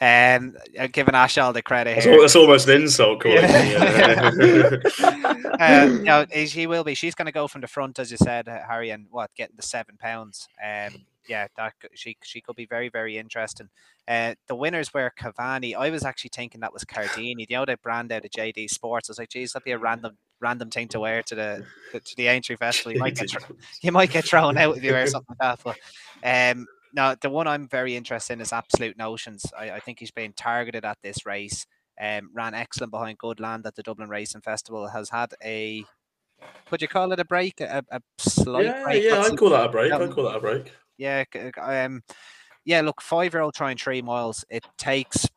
Um, giving Ash all the credit that's, here. that's almost an insult, Corey. Yeah. um, you know, she will be. She's going to go from the front, as you said, Harry, and what getting the seven pounds. Um, yeah, that she she could be very very interesting. Uh, the winners were Cavani. I was actually thinking that was Cardini. You know, they brand out of JD Sports. I was like, geez, that'd be a random random thing to wear to the to the Aintree Festival. You might get you might get thrown out if you wear something like that. But um, now the one I'm very interested in is Absolute Notions. I, I think he's being targeted at this race. Um, ran excellent behind Good Land at the Dublin Racing Festival. Has had a could you call it a break? A, a slight yeah, break? Yeah, I'd call that a break. Um, I'd call that a break. Yeah, um, yeah. Look, five year old trying three miles. It takes.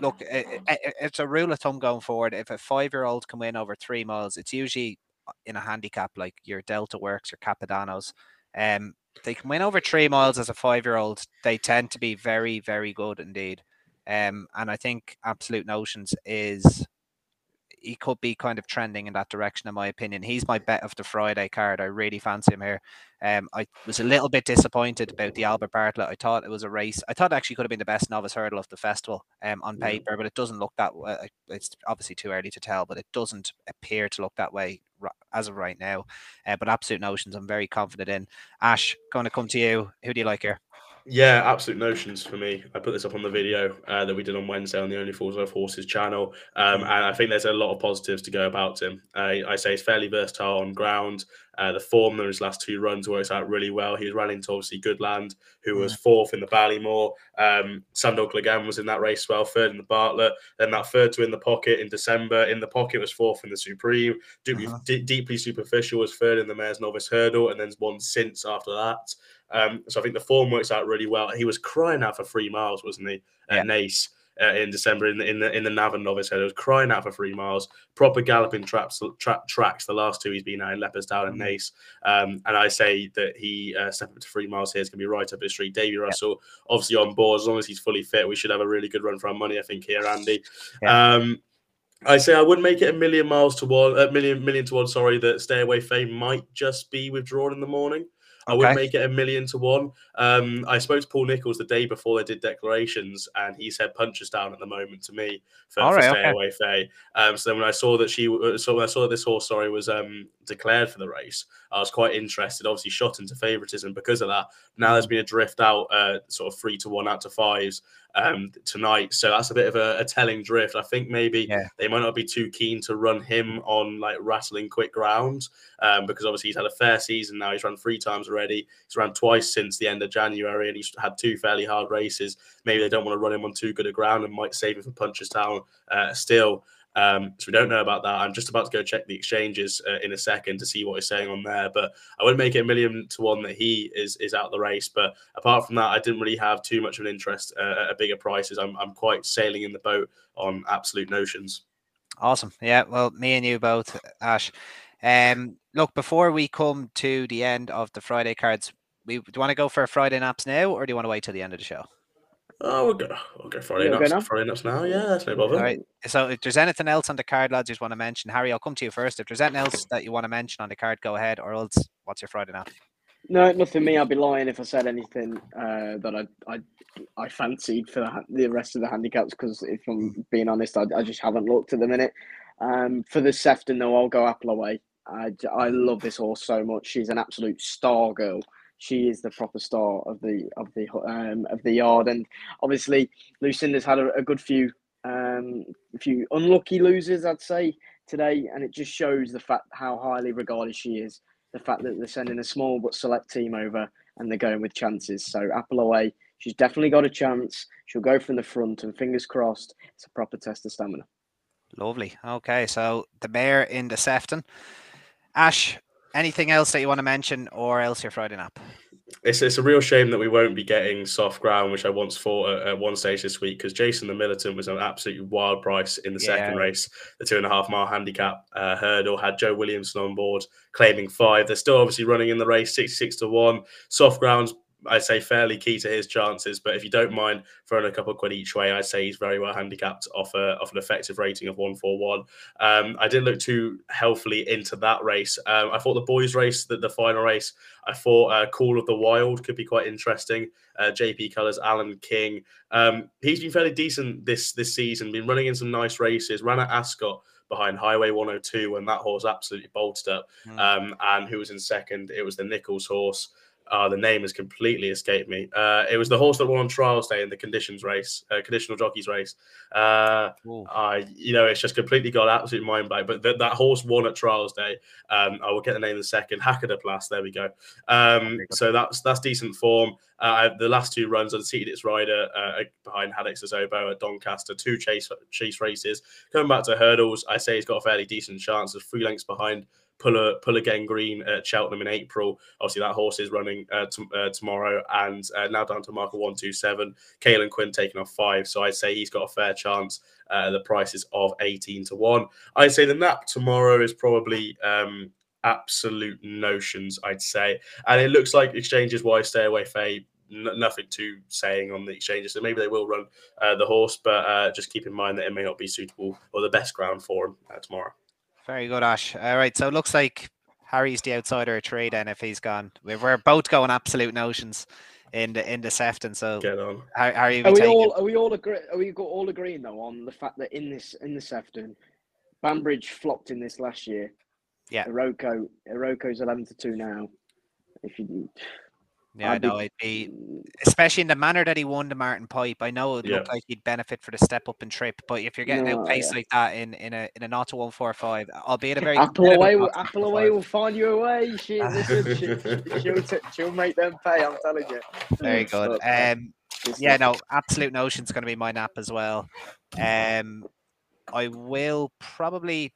Look, it, it, it's a rule of thumb going forward. If a five year old can win over three miles, it's usually in a handicap like your Delta Works, your Capadanos. Um, they can win over three miles as a five year old. They tend to be very, very good indeed. Um, and I think Absolute Notions is he could be kind of trending in that direction, in my opinion. He's my bet of the Friday card. I really fancy him here. Um, I was a little bit disappointed about the Albert Bartlett. I thought it was a race. I thought actually could have been the best novice hurdle of the festival um, on paper, but it doesn't look that way. It's obviously too early to tell, but it doesn't appear to look that way as of right now. Uh, but absolute notions, I'm very confident in. Ash, going to come to you. Who do you like here? Yeah, absolute notions for me. I put this up on the video uh, that we did on Wednesday on the Only Fools of Horses channel, um, mm. and I think there's a lot of positives to go about him. Uh, I say he's fairly versatile on ground. Uh, the form in his last two runs works out really well. He was running to obviously Goodland, who was mm. fourth in the Ballymore. Um, Sandog again was in that race as well, third in the Bartlett. Then that third to in the pocket in December. In the pocket was fourth in the Supreme. Deeply, uh-huh. d- deeply superficial was third in the Mares' Novice Hurdle, and then one since after that. Um, so I think the form works out really well. He was crying out for three miles, wasn't he? At yeah. Naas uh, in December in the in the in the Navan Novice Head. He was crying out for three miles, proper galloping traps tra- tracks. The last two he's been out in Leopardstown and mm-hmm. Um, and I say that he uh, step up to three miles here is going to be right up his street. Davy Russell, yeah. obviously on board. As long as he's fully fit, we should have a really good run for our money. I think here, Andy. Yeah. Um, I say I would make it a million miles to one, a million million to one. Sorry, that Stay Away Fay might just be withdrawn in the morning. I would make it a million to one. Um, I spoke to Paul Nicholls the day before they did declarations, and he said Punchestown at the moment to me for, for right, Stay okay. Away Fay. Um, so then when I saw that she, so when I saw that this horse, sorry, was um, declared for the race, I was quite interested. Obviously, shot into favouritism because of that. Now there's been a drift out, uh, sort of three to one out to fives um, tonight. So that's a bit of a, a telling drift. I think maybe yeah. they might not be too keen to run him on like rattling quick ground um, because obviously he's had a fair season now. He's run three times already. He's run twice since the end of January and he's had two fairly hard races. Maybe they don't want to run him on too good a ground and might save him for Punchestown uh, still. Um, so we don't know about that. I'm just about to go check the exchanges uh, in a second to see what he's saying on there. But I wouldn't make it a million to one that he is is out the race. But apart from that, I didn't really have too much of an interest uh, at bigger prices. I'm I'm quite sailing in the boat on absolute notions. Awesome. Yeah. Well, me and you both, Ash. Um, look, before we come to the end of the Friday cards, we do you want to go for Friday naps now, or do you want to wait till the end of the show? Oh, we'll go. We'll go Friday nights. Go Friday nights now. Yeah, that's no bother. All right. So, if there's anything else on the card, lads, you want to mention, Harry, I'll come to you first. If there's anything else that you want to mention on the card, go ahead. Or else, what's your Friday night? No, nothing. Me, I'd be lying if I said anything uh, that I I I fancied for the, the rest of the handicaps. Because if I'm being honest, I, I just haven't looked at the minute. Um, for the Sefton, though, I'll go Apple away. I, I love this horse so much. She's an absolute star girl she is the proper star of the of the um, of the yard. And obviously, Lucinda's had a, a good few um, few unlucky losers, I'd say today, and it just shows the fact how highly regarded she is. The fact that they're sending a small but select team over and they're going with chances. So Apple away, she's definitely got a chance. She'll go from the front, and fingers crossed, it's a proper test of stamina. Lovely. Okay, so the mare in the Sefton. Ash, Anything else that you want to mention, or else your Friday nap? It's, it's a real shame that we won't be getting soft ground, which I once thought at, at one stage this week, because Jason the Militant was an absolutely wild price in the yeah. second race, the two and a half mile handicap uh, hurdle. Had Joe Williamson on board claiming five. They're still obviously running in the race, 66 to one. Soft ground's I'd say fairly key to his chances. But if you don't mind throwing a couple of quid each way, I'd say he's very well handicapped off a off an effective rating of one four one. Um, I didn't look too healthily into that race. Um, I thought the boys' race, the, the final race, I thought uh, Call of the Wild could be quite interesting. Uh, JP Colours, Alan King. Um, he's been fairly decent this this season. Been running in some nice races. Ran at Ascot behind Highway 102 when that horse absolutely bolted up. Mm. Um, and who was in second? It was the Nicholls horse. Uh, the name has completely escaped me. Uh, it was the horse that won on trials day in the conditions race, uh, conditional jockeys race. Uh, I, you know, it's just completely got absolute mind blank. But th- that horse won at trials day. Um, I will get the name in a second. Hacker Des Places. There we go. Um, so that's that's decent form. Uh, the last two runs, unseated its rider uh, behind Haddix Zobo at Doncaster. Two chase chase races. Coming back to hurdles, I say he's got a fairly decent chance. There's three lengths behind Pull, pull again green at Cheltenham in April. Obviously, that horse is running uh, t- uh, tomorrow and uh, now down to marker 127. Kalen Quinn taking off five. So I'd say he's got a fair chance. Uh, the price is of 18 to 1. I'd say the nap tomorrow is probably um, absolute notions, I'd say. And it looks like exchanges wise, stay away, Fay. Nothing too saying on the exchanges. So maybe they will run uh, the horse, but uh, just keep in mind that it may not be suitable or the best ground for him uh, tomorrow. Very good, Ash. All right, so it looks like Harry's the outsider of trade, then if he's gone. We're both going absolute notions in the in the Sefton. So get on. How, how are you? Are we all are we all agree? Are we all agreeing though on the fact that in this in the Sefton, Banbridge flopped in this last year. Yeah. Iroko Iroko's eleven to two now. If you yeah, i know. It'd be especially in the manner that he won the Martin Pipe. I know it yeah. looked like he'd benefit for the step up and trip, but if you're getting no, outpaced yeah. like that in in a in a not to one four five, albeit a [laughs] very Apple away, will, Apple away will find you away. She, listen, [laughs] she, she'll t- she'll make them pay. I'm telling you. Very good. Um, yeah, no, absolute notion's going to be my nap as well. Um, I will probably.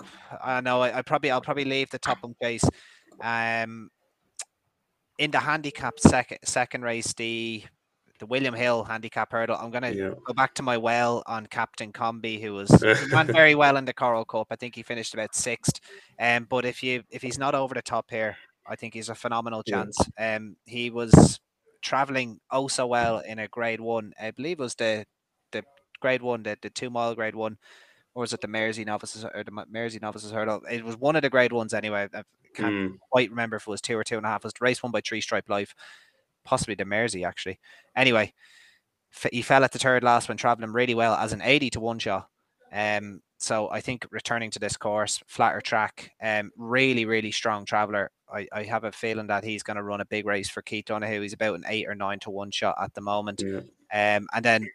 [sighs] I know. I, I probably I'll probably leave the top on case. Um, in the handicap second second race, the the William Hill handicap hurdle. I'm going to Yeah. go back to my well on Captain Conby, who was [laughs] went very well in the Coral Cup. I think he finished about sixth. Um, but if you if he's not over the top here, I think he's a phenomenal Yeah. chance. Um, he was traveling oh so well in a Grade One. I believe it was the the Grade One, the, the two mile Grade One, or was it the Mersey novices or the Mersey novices hurdle? It was one of the Grade Ones anyway. Can't Mm. quite remember if it was two or two and a half. It was the race won by Three Stripe Life, possibly the Mersey actually. Anyway, f- he fell at the third last when traveling really well as an 80 to one shot. Um, so I think returning to this course, flatter track, um, really, really strong traveler. I, I have a feeling that he's going to run a big race for Keith Donoghue. He's about an eight or nine to one shot at the moment. Yeah. Um, and then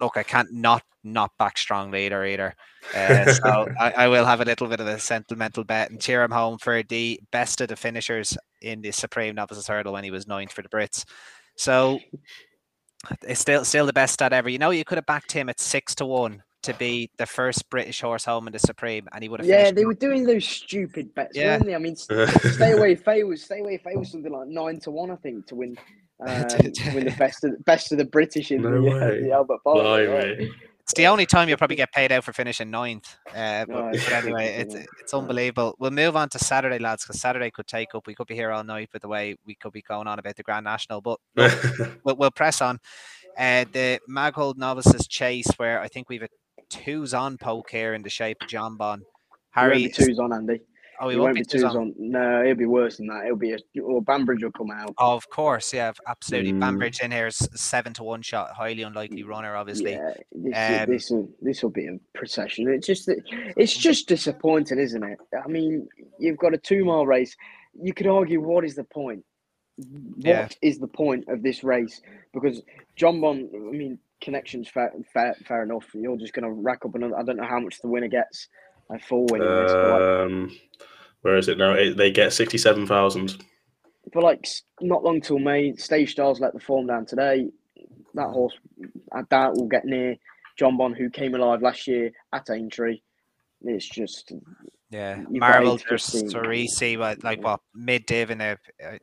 look, I can't not not back strong leader either. [laughs] Uh, so I, I will have a little bit of a sentimental bet and cheer him home for the best of the finishers in the Supreme Novices Hurdle when he was ninth for the Brits. So it's still still the best stat ever. You know, you could have backed him at six to one to be the first British horse home in the Supreme, and he would have Yeah, finished. they were doing those stupid bets, Yeah. weren't they? I mean, s- [laughs] stay away Fay was stay away Fay was something like nine to one, I think, to win um, [laughs] to win the best of the best of the British in No the, uh, the Albert Park. yeah. Blimey. It's the only time you'll probably get paid out for finishing ninth. Uh, but, it's but anyway, [laughs] it's it's unbelievable. We'll move on to Saturday, lads, because Saturday could take up. We could be here all night with the way we could be going on about the Grand National. But [laughs] we'll, we'll press on. Uh, the Maghull Novices Chase, where I think we've a twos on poke here in the shape of Jonbon. Harry, be twos on Andy. Oh, he He won't be twos on. on. No, it'll be worse than that. It'll be a or Banbridge will come out. Of course, yeah, absolutely. Mm. Banbridge in here is seven to one shot, highly unlikely runner, obviously. Yeah, this Um, this will this will be a procession. It's just it's just disappointing, isn't it? I mean, you've got a two mile race. You could argue, what is the point? What is Yeah. the point of this race? Because Jonbon, I mean, connections fair, fair, fair enough. You're just going to rack up another. I don't know how much the winner gets. A full win in this, but like, um, where is it now? It, they get sixty-seven thousand. for like not long till May. Stage Stars let the form down today. That horse, I doubt will get near Jonbon, who came alive last year at Aintree. It's just Yeah, You've Marvel eight to fifteen. Cerisi, what like what mid div in the uh,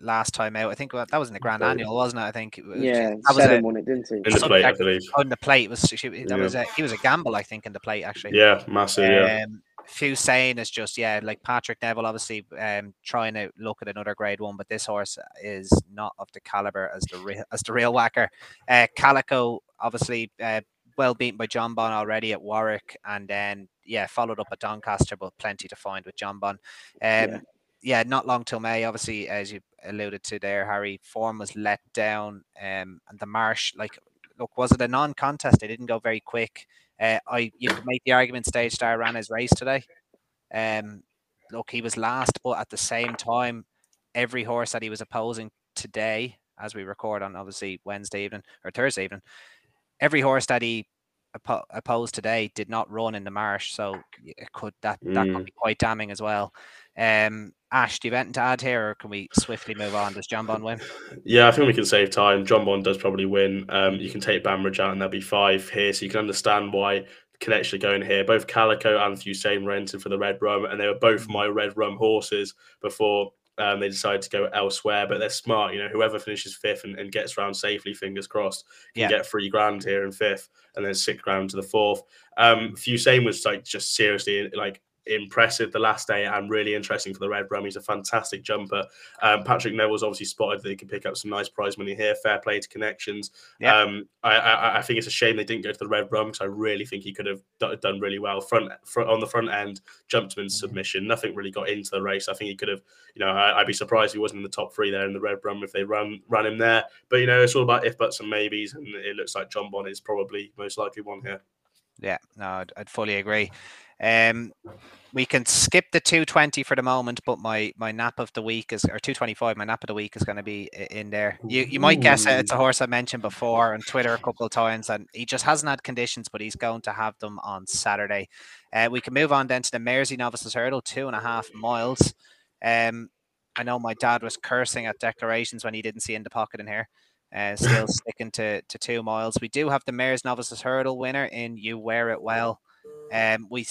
last time out. I think that was in the Grand Yeah. Annual, wasn't it? I think. It was- yeah, that was Seven a, won it, didn't he? In the plate, I believe. on the plate was that Yeah. was a he was a gamble, I think, in the plate actually. Yeah, massive. Yeah. Um, Fusane is just yeah, like Patrick Neville, obviously um, trying to look at another Grade One, but this horse is not of the caliber as the real as the real whacker. Uh, Calico, obviously, uh, well beaten by Jonbon already at Warwick, and then yeah, followed up at Doncaster, but plenty to find with Jonbon. Um, yeah. Yeah. not long till May. Obviously, as you alluded to there, Harry, form was let down, um, and the Marsh, like, look, was it a non-contest? They didn't go very quick. Uh, I you could make the argument Stage Star ran his race today. Um, look, he was last, but at the same time, every horse that he was opposing today, as we record on obviously Wednesday evening or Thursday evening, every horse that he opposed today did not run in the marsh, so it could that that Mm. could be quite damning as well. Um, Ash, do you have anything to add here, or can we swiftly move on? Does Jonbon win? Yeah, I think we can save time. Jonbon does probably win. Um, you can take Banbridge out, and there'll be five here, so you can understand why connection going here. Both Calico and Hussein were entered for the Red Rum, and they were both my Red Rum horses before um, they decided to go elsewhere. But they're smart, you know. Whoever finishes fifth and, and gets round safely, fingers crossed, can Yeah. get three grand here in fifth, and then six grand to the fourth. Um, Hussein was like just seriously like impressive the last day and really interesting for the Red Rum. He's a fantastic jumper. Um, Patrick Neville's obviously spotted that he could pick up some nice prize money here. Fair play to connections. Yeah. Um, I, I, I think it's a shame they didn't go to the Red Rum because I really think he could have do- done really well. Front, front on the front end, jumped him in submission. Nothing really got into the race. I think he could have. You know, I, I'd be surprised if he wasn't in the top three there in the Red Rum if they run run him there. But you know, it's all about if buts and maybes, and it looks like Jonbon is probably most likely one here. Yeah, no, I'd, I'd fully agree. Um, we can skip the 220 for the moment, but my my nap of the week is or 225. My nap of the week is going to be in there. You you might guess it. It's a horse I mentioned before on Twitter a couple of times, and he just hasn't had conditions, but he's going to have them on Saturday. Uh, we can move on then to the Mersey Novices Hurdle, two and a half miles. Um, I know my dad was cursing at declarations when he didn't see in the pocket in here. Uh, still [laughs] sticking to, to two miles. We do have the Mares Novices Hurdle winner in You Wear It Well. Um, we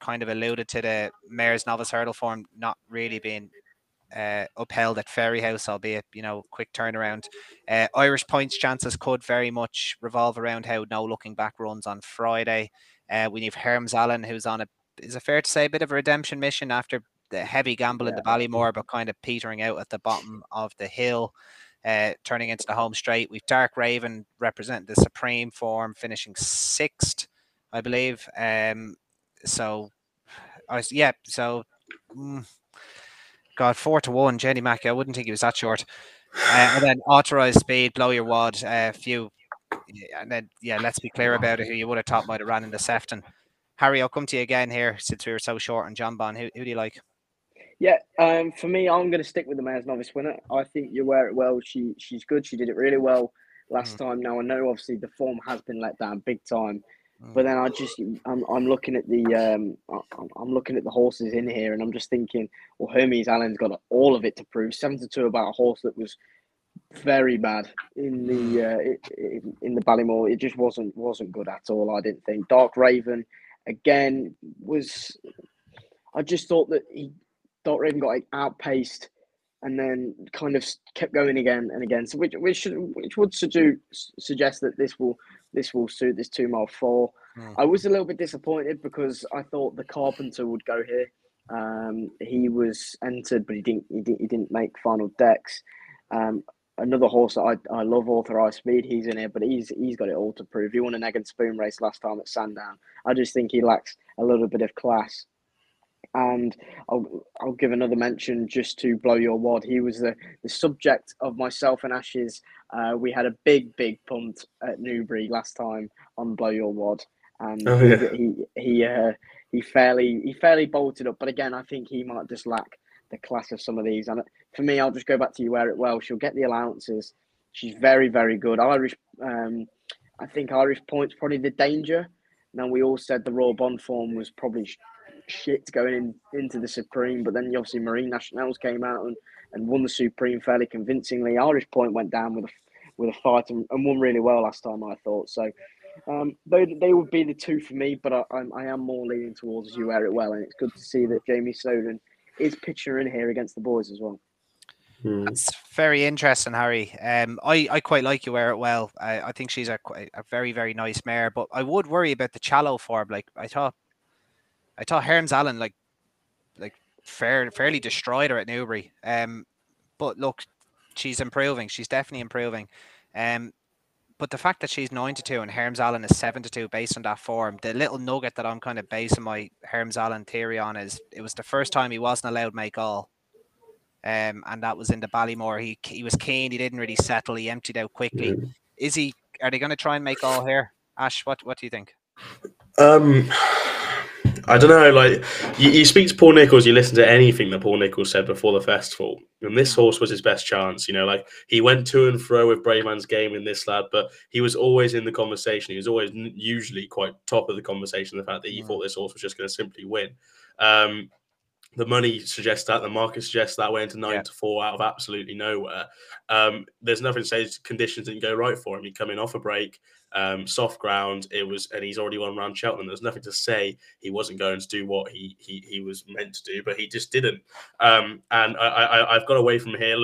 kind of alluded to the mares' Novice Hurdle form not really being uh, upheld at Fairyhouse, albeit you know quick turnaround. Uh, Irish points chances could very much revolve around how no looking back runs on Friday. Uh, we have Hermes Allen, who's on a is it fair to say a bit of a redemption mission after the heavy gamble yeah. in the Ballymore, but kind of petering out at the bottom of the hill. Uh, turning into the home straight. We've Dark Raven represent the supreme form, finishing sixth, I believe. Um, so, I was yeah. So, mm, God, four to one. Jenny Mackey. I wouldn't think he was that short. Uh, and then authorized speed, blow your wad. A uh, few, and then yeah. Let's be clear about it. Who you would have thought might have ran in the Sefton. Harry, I'll come to you again here since we were so short on Jonbon. Who, who do you like? Yeah, um, for me, I'm going to stick with the Mares' Novice winner. I think you wear it well. She she's good. She did it really well last mm. time. Now I know obviously the form has been let down big time. But then I just I'm, I'm looking at the um I'm, I'm looking at the horses in here and I'm just thinking, well, Hermes Allen's got all of it to prove. Seven to two about a horse that was very bad in the mm. uh, in, in the Ballymore. It just wasn't wasn't good at all. I didn't think Dark Raven again was. I just thought that he Dark Raven got like, outpaced and then kind of kept going again and again. So which which should, which would suggest suggest that this will this will suit this two mile four. Mm. I was a little bit disappointed because I thought the Carpenter would go here. Um, he was entered, but he didn't he didn't, he didn't make final decks. Um, another horse that I, I love, Authorized Speed, he's in here, but he's he's got it all to prove. He won an egg and spoon race last time at Sandown. I just think he lacks a little bit of class. And I'll, I'll give another mention just to blow your wad. He was the, the subject of myself and Ash's. Uh, we had a big, big punt at Newbury last time on blow your wad, and oh, yeah. he he uh, he fairly he fairly bolted up. But again, I think he might just lack the class of some of these. And for me, I'll just go back to you wear it well. She'll get the allowances. She's very, very good. Irish, um, I think Irish points probably the danger. Now we all said the raw Bond form was probably shit going in, into the Supreme, but then obviously Marine Nationales came out and, and won the Supreme fairly convincingly. Irish Point went down with a with a fight and, and won really well last time, I thought. So um, they, they would be the two for me, but I, I'm, I am more leaning towards you wear it well, and it's good to see that Jamie Snowden is pitching in here against the boys as well. Hmm. That's very interesting, Harry. Um, I, I quite like you wear it well. I, I think she's a, a very very nice mare, but I would worry about the Challow form. Like I thought I thought Hermes Allen like like fair, fairly destroyed her at Newbury. Um, but look, she's improving. She's definitely improving. Um, but the fact that she's nine to two and Hermes Allen is seven to two based on that form, the little nugget that I'm kind of basing my Hermes Allen theory on is it was the first time he wasn't allowed to make all. Um, and that was in the Ballymore. He he was keen. He didn't really settle. He emptied out quickly. Is he? Are they going to try and make all here? Ash, what what do you think? Um, I don't know. Like you, you, speak to Paul Nicholls, you listen to anything that Paul Nicholls said before the festival, and this horse was his best chance. You know, like he went to and fro with Brayman's game in this lad, but he was always in the conversation. He was always usually quite top of the conversation. The fact that he mm. thought this horse was just going to simply win. Um, the money suggests that the market suggests that went into nine yeah. to four out of absolutely nowhere. Um, there's nothing to say conditions didn't go right for him. He coming off a break, um, soft ground. It was, and he's already won around Cheltenham. There's nothing to say he wasn't going to do what he he, he was meant to do, but he just didn't. Um, and I, I I've got away from here.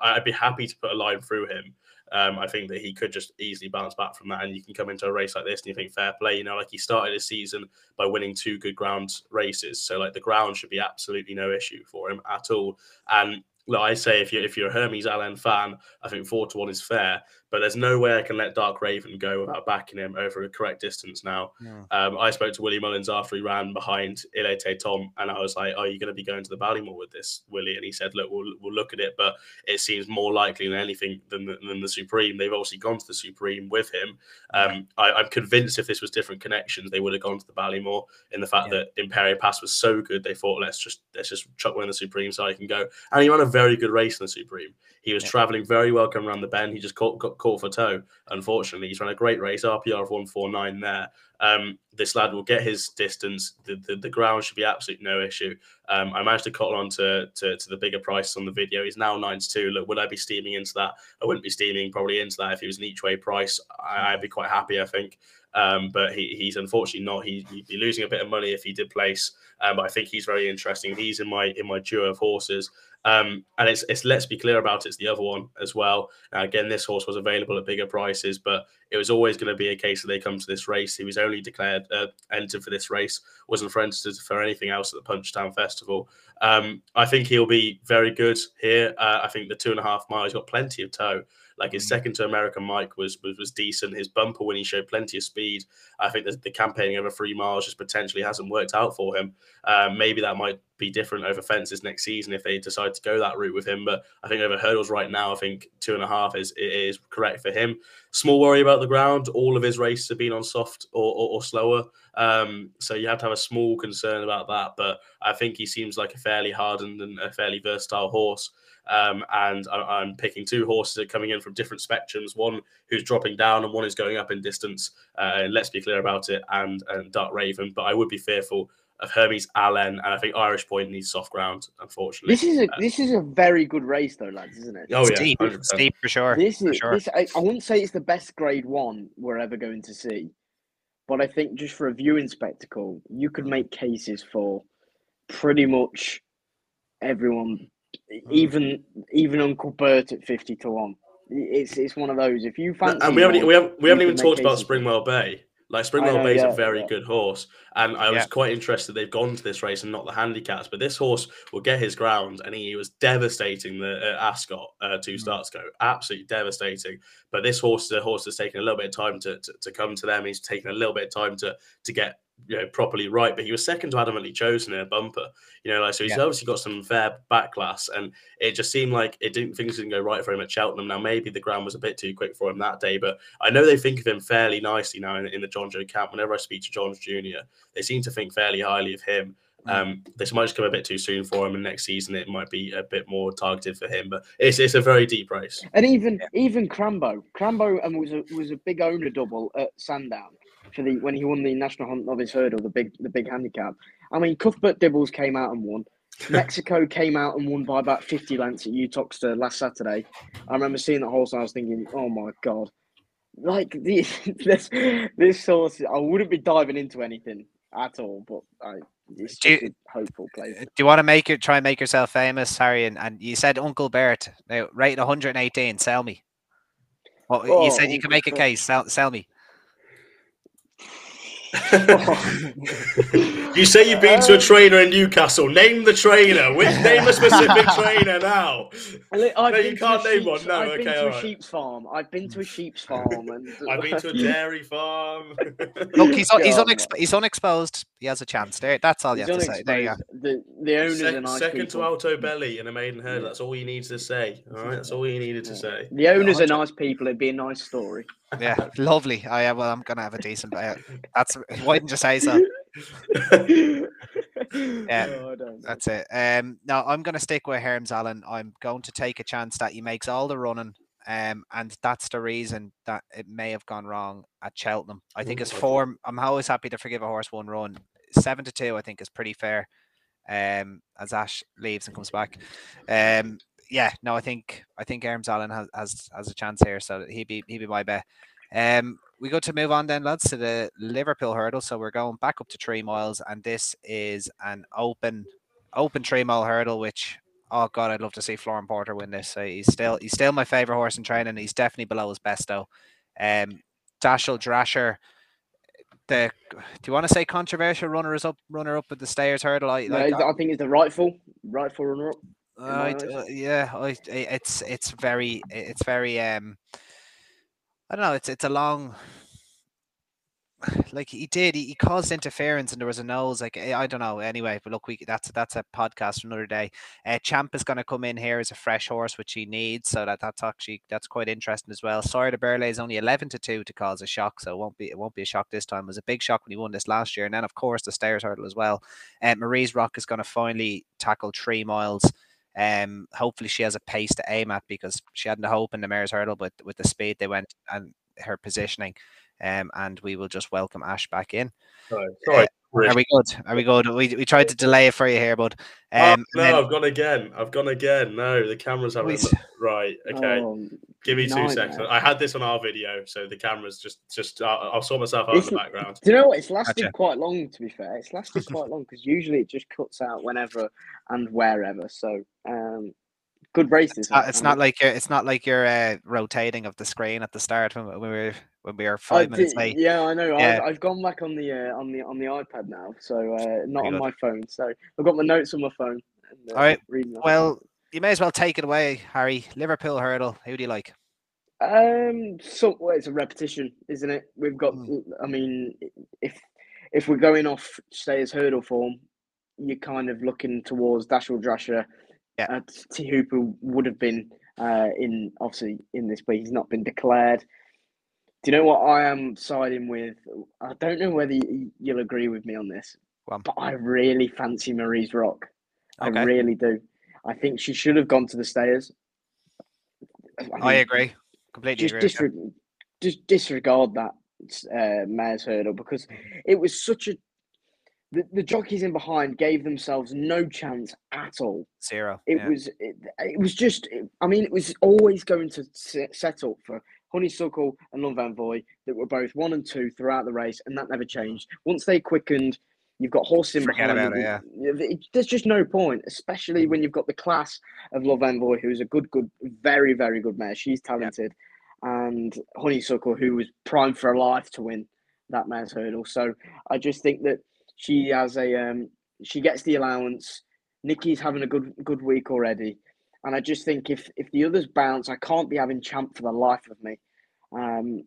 I'd be happy to put a line through him. Um, I think that he could just easily bounce back from that, and you can come into a race like this and you think fair play. You know, like he started his season by winning two good ground races, so like the ground should be absolutely no issue for him at all. And like I say, if you're if you're a Hermes Allen fan, I think four to one is fair. But there's no way I can let Dark Raven go without backing him over a correct distance now. Yeah. Um, I spoke to Willie Mullins after he ran behind Il Etait Temps, and I was like, "Are you going to be going to the Ballymore with this, Willie?" And he said, "Look, we'll, we'll look at it, but it seems more likely than anything than the, than the Supreme. They've obviously gone to the Supreme with him. Um, I, am convinced if this was different connections, they would have gone to the Ballymore. In the fact yeah. that Impaire Et Passe was so good, they thought, let's just let's just chuck one in the Supreme so I can go. And he ran a very good race in the Supreme. He was yeah. traveling very well coming around the bend. He just caught, got caught for toe. Unfortunately, he's run a great race, RPR of 149 there. Um, this lad will get his distance. The, the, the ground should be absolutely no issue. Um, I managed to cotton on to, to, to, the bigger price on the video. He's now 92. Look, would I be steaming into that? I wouldn't be steaming probably into that if it was an each way price. I, would be quite happy, I think. Um, but he, he's unfortunately not. He, would be losing a bit of money if he did place. Um, but I think he's very interesting. He's in my in my duo of horses. Um, and it's, it's let's be clear about it, it's the other one as well. Again, this horse was available at bigger prices, but it was always going to be a case that they come to this race. He was only declared uh, entered for this race, wasn't for entered for anything else at the Punchestown Festival. Um, I think he'll be very good here. Uh, I think the two and a half miles got plenty of toe. Like his mm. second to American Mike was, was was decent. His bumper when he showed plenty of speed. I think the, the campaigning over three miles just potentially hasn't worked out for him. Uh, maybe that might be different over fences next season if they decide to go that route with him. But I think over hurdles right now, I think two and a half is is correct for him. Small worry about the ground. All of his races have been on soft or, or, or slower. Um, so you have to have a small concern about that. But I think he seems like a fairly hardened and a fairly versatile horse. Um, and I, am picking two horses that are coming in from different spectrums. One who's dropping down, and one is going up in distance. Uh, let's be clear about it. And and Dark Raven, but I would be fearful of Hermes Allen, and I think Irish Point needs soft ground. Unfortunately, this is a uh, this is a very good race, though, lads, isn't it? Oh yeah, steep, steep for sure. This is sure. This, I, I wouldn't say it's the best Grade One we're ever going to see, but I think just for a viewing spectacle, you could make cases for pretty much everyone even even Uncle Bert at fifty to one. It's it's one of those. If you fancy, and we haven't we haven't we haven't even talked about Springwell Bay. Like Springwell Bay is yeah, a very yeah. good horse, and I was yeah. quite interested they've gone to this race and not the handicaps. But this horse will get his ground, and he was devastating the uh, Ascot uh, two mm. starts ago, absolutely devastating. But this horse is a horse that's taken a little bit of time to, to, to come to them. He's taken a little bit of time to to get you know properly right, but he was second to Adamantly Chosen in a bumper. You know, like so he's yeah. obviously got some fair backclass, and it just seemed like it didn't things didn't go right for him at Cheltenham. Now maybe the ground was a bit too quick for him that day, but I know they think of him fairly nicely now in, in the Jonjo camp. Whenever I speak to Jonjo Jr., they seem to think fairly highly of him. Mm. Um, this might just come a bit too soon for him, and next season it might be a bit more targeted for him. But it's it's a very deep race. And even even Crambo, Crambo, and um, was a was a big owner double at Sandown for the when he won the National Hunt Novice Hurdle, the big the big handicap. I mean, Cuthbert Dibbles came out and won. [laughs] Mexico came out and won by about 50 lengths at Uttoxeter last Saturday. I remember seeing that horse and I was thinking, oh my God. Like [laughs] the, this this horse, I wouldn't be diving into anything at all, but I it's do you, hopeful place. Do you want to make it try and make yourself famous, Harry? And, and you said Uncle Bert, now rated 118, sell me. Well, oh, you said you oh, can make a case, sell, sell me. [laughs] you say you've been to a uh, trainer in Newcastle. Name the trainer. Which [laughs] name a specific trainer now? I've no, you can't name one. No, I've okay, been to a right. sheep's farm. I've been to a sheep's farm. And... [laughs] I've been to a dairy farm. Look, he's he's, unexp- he's unexposed. He has a chance. There, that's all you he's have to say. There you go. The the owners Se- nice second people. to Alto Belly in a maiden herd. That's all you need to say. All right, that's all you needed to say. The owners are nice people. It'd be a nice story. Yeah, lovely. I oh, well, I'm gonna have a decent. Uh, that's why didn't you say so? [laughs] yeah, no, that's it. Um, now I'm gonna stick with Hermes Allen. I'm going to take a chance that he makes all the running. Um, and that's the reason that it may have gone wrong at Cheltenham. I think his form. I'm always happy to forgive a horse one run. Seven to two, I think, is pretty fair. Um, as Ash leaves and comes back. Um, yeah, no, I think I think Hermes Allen has, has has a chance here, so he be he be my bet. Um, we go to move on then, lads, to the Liverpool hurdle. So we're going back up to three miles, and this is an open open three mile hurdle, which oh god, I'd love to see Flooring Porter win this. So he's still he's still my favorite horse in training. He's definitely below his best though. Um, Dashel Drasher. The do you want to say controversial runner is up runner up at the Stayers hurdle? I, like, I think it's the rightful rightful runner up. Uh, yeah, I, it's it's very it's very um I don't know. It's it's a long. [sighs] Like he did, he, he caused interference, and there was a nose. Like eh, I don't know. Anyway, but look, we that's that's a podcast for another day. Uh, Champ is going to come in here as a fresh horse, which he needs, so that that's actually that's quite interesting as well. Sire du Berlais is only eleven to two to cause a shock, so it won't be it won't be a shock this time. It was a big shock when he won this last year, and then of course the stairs hurdle as well. Uh, Marie's Rock is going to finally tackle three miles. Um, hopefully she has a pace to aim at because she had the hope in the mare's hurdle, but with the speed they went and her positioning. Um, and we will just welcome Ash back in. Sorry, sorry. Are we good? Are we good? We, we tried to delay it for you here, but Oh, um, no, then- I've gone again. I've gone again. No, the camera's having Wait. right. Okay, Oh, give me two nightmare. seconds. I had this on our video, so the camera's just just. I'll, I'll sort myself out in the background. Do you know what? It's lasted Gotcha. quite long. To be fair, it's lasted quite long because usually it just cuts out whenever and wherever. So, um, good races. it's not, it's not like you're it's not like you're uh, rotating of the screen at the start when, we were when we were I five minutes did- late. Yeah, I know. Yeah. I've, I've gone back on the uh, on the on the iPad now, so uh, not on my phone. So I've got my notes on my phone. And, uh, All right, Well, you may as well take it away, Harry. Liverpool hurdle. Who do you like? Um, so well, it's a repetition, isn't it? We've got. Mm. I mean, if if we're going off Stayers hurdle form, you're kind of looking towards Dashel Drasher. Yeah. Uh, Teahupoo would have been uh, in obviously in this, but he's not been declared. Do you know what I am siding with? I don't know whether you'll agree with me on this, on. but I really fancy Marie's Rock. Okay. I really do. I think she should have gone to the Stayers. I mean, agree. Completely just agree. disre- just disregard that uh, mares' hurdle because it was such a the, the jockeys in behind gave themselves no chance at all. Zero. It yeah. was it, it was just I mean it was always going to set, set up for Honeysuckle and Love that were both one and two throughout the race and that never changed. Once they quickened, you've got horse in Forget behind. about it, them. It- There's just no point, especially when you've got the class of Love Envoi, who's a good, good, very, very good mare. She's talented, and Honeysuckle, who was primed for a life to win that mare's hurdle. So I just think that she has a um, she gets the allowance. Nicky's having a good good week already, and I just think if if the others bounce, I can't be having Champ for the life of me. Um,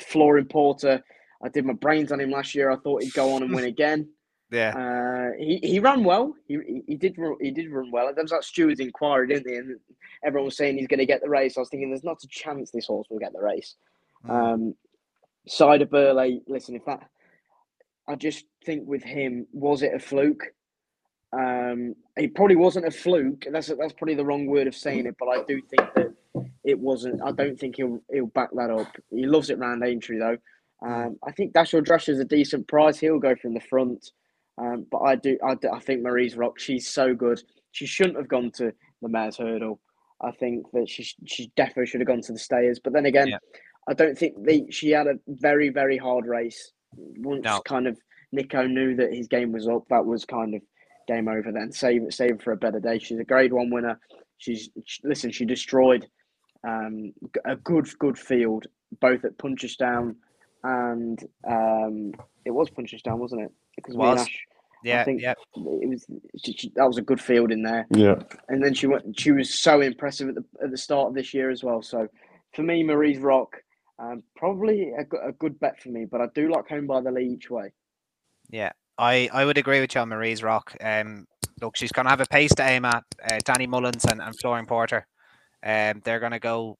Flooring Porter, I did my brains on him last year. I thought he'd go on and win [laughs] again. yeah. Uh, he, he ran well. He, he, he did he did run well. There was that steward's inquiry, didn't they? And everyone was saying he's going to get the race. I was thinking there's not a chance this horse will get the race. Mm. Um, Sire du Berlais, listen, if that, I just think with him, was it a fluke? Um, it probably wasn't a fluke. That's that's probably the wrong word of saying it, but I do think that it wasn't. I don't think he'll he'll back that up. He loves it round Aintree though. Um, I think Dashel Drasher is a decent price. He'll go from the front. Um, but I do, I, do- I think Marie's Rock. She's so good. She shouldn't have gone to the Mares Hurdle. I think that she she definitely should have gone to the Stayers. But then again, Yeah. I don't think they, she had a very very hard race. Once No. kind of Nico knew that his game was up, that was kind of game over. Then save it, save it for a better day. She's a Grade One winner. She's she, listen. She destroyed um, g- a good good field both at Punchestown and um, it was Punchestown, wasn't it? Because me and Was. Ash, Yeah. think- yeah. it was she, she, that was a good field in there. Yeah. And then she went. She was so impressive at the at the start of this year as well. So for me, Marie's Rock, um, probably a, a good bet for me. But I do like home by the Lee each way. Yeah, I, I would agree with you on Marie's Rock. Um, look, she's going to have a pace to aim at. Uh, Danny Mullins and, and Flooring Porter. Um, they're going to go.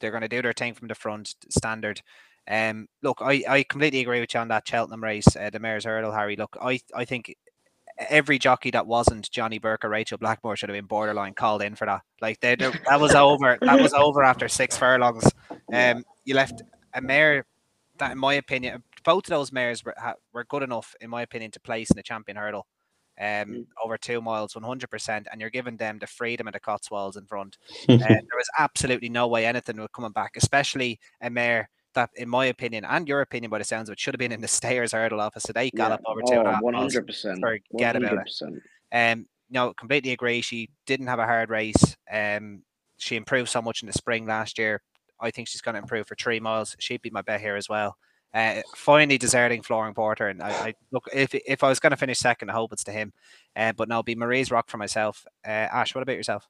They're going to do their thing from the front, standard. Um, look, I, I completely agree with you on that Cheltenham race, uh, the Mares' Hurdle, Harry. Look, I I think every jockey that wasn't Johnny Burke or Rachael Blackmore should have been borderline called in for that. Like they, they- that was over. That was over after six furlongs. Um, you left a mare that, in my opinion, both of those mares were, were good enough, in my opinion, to place in the champion hurdle. Um, Mm. over two miles, one hundred percent, and you're giving them the freedom of the Cotswolds in front. [laughs] Uh, there was absolutely no way anything was coming back, especially a mare that, in my opinion, and your opinion, by the sounds of it, should have been in the Stayers hurdle opposite. They gallop over two and a half One miles. hundred percent. Forget about it. Um, no, completely agree. She didn't have a hard race. Um, she improved so much in the spring last year. I think she's going to improve for three miles. She'd be my bet here as well. Uh, finally deserting Flooring Porter, and I, I look if if I was going to finish second, I hope it's to him. Uh, but no, be Marie's rock for myself. Uh, Ash, what about yourself?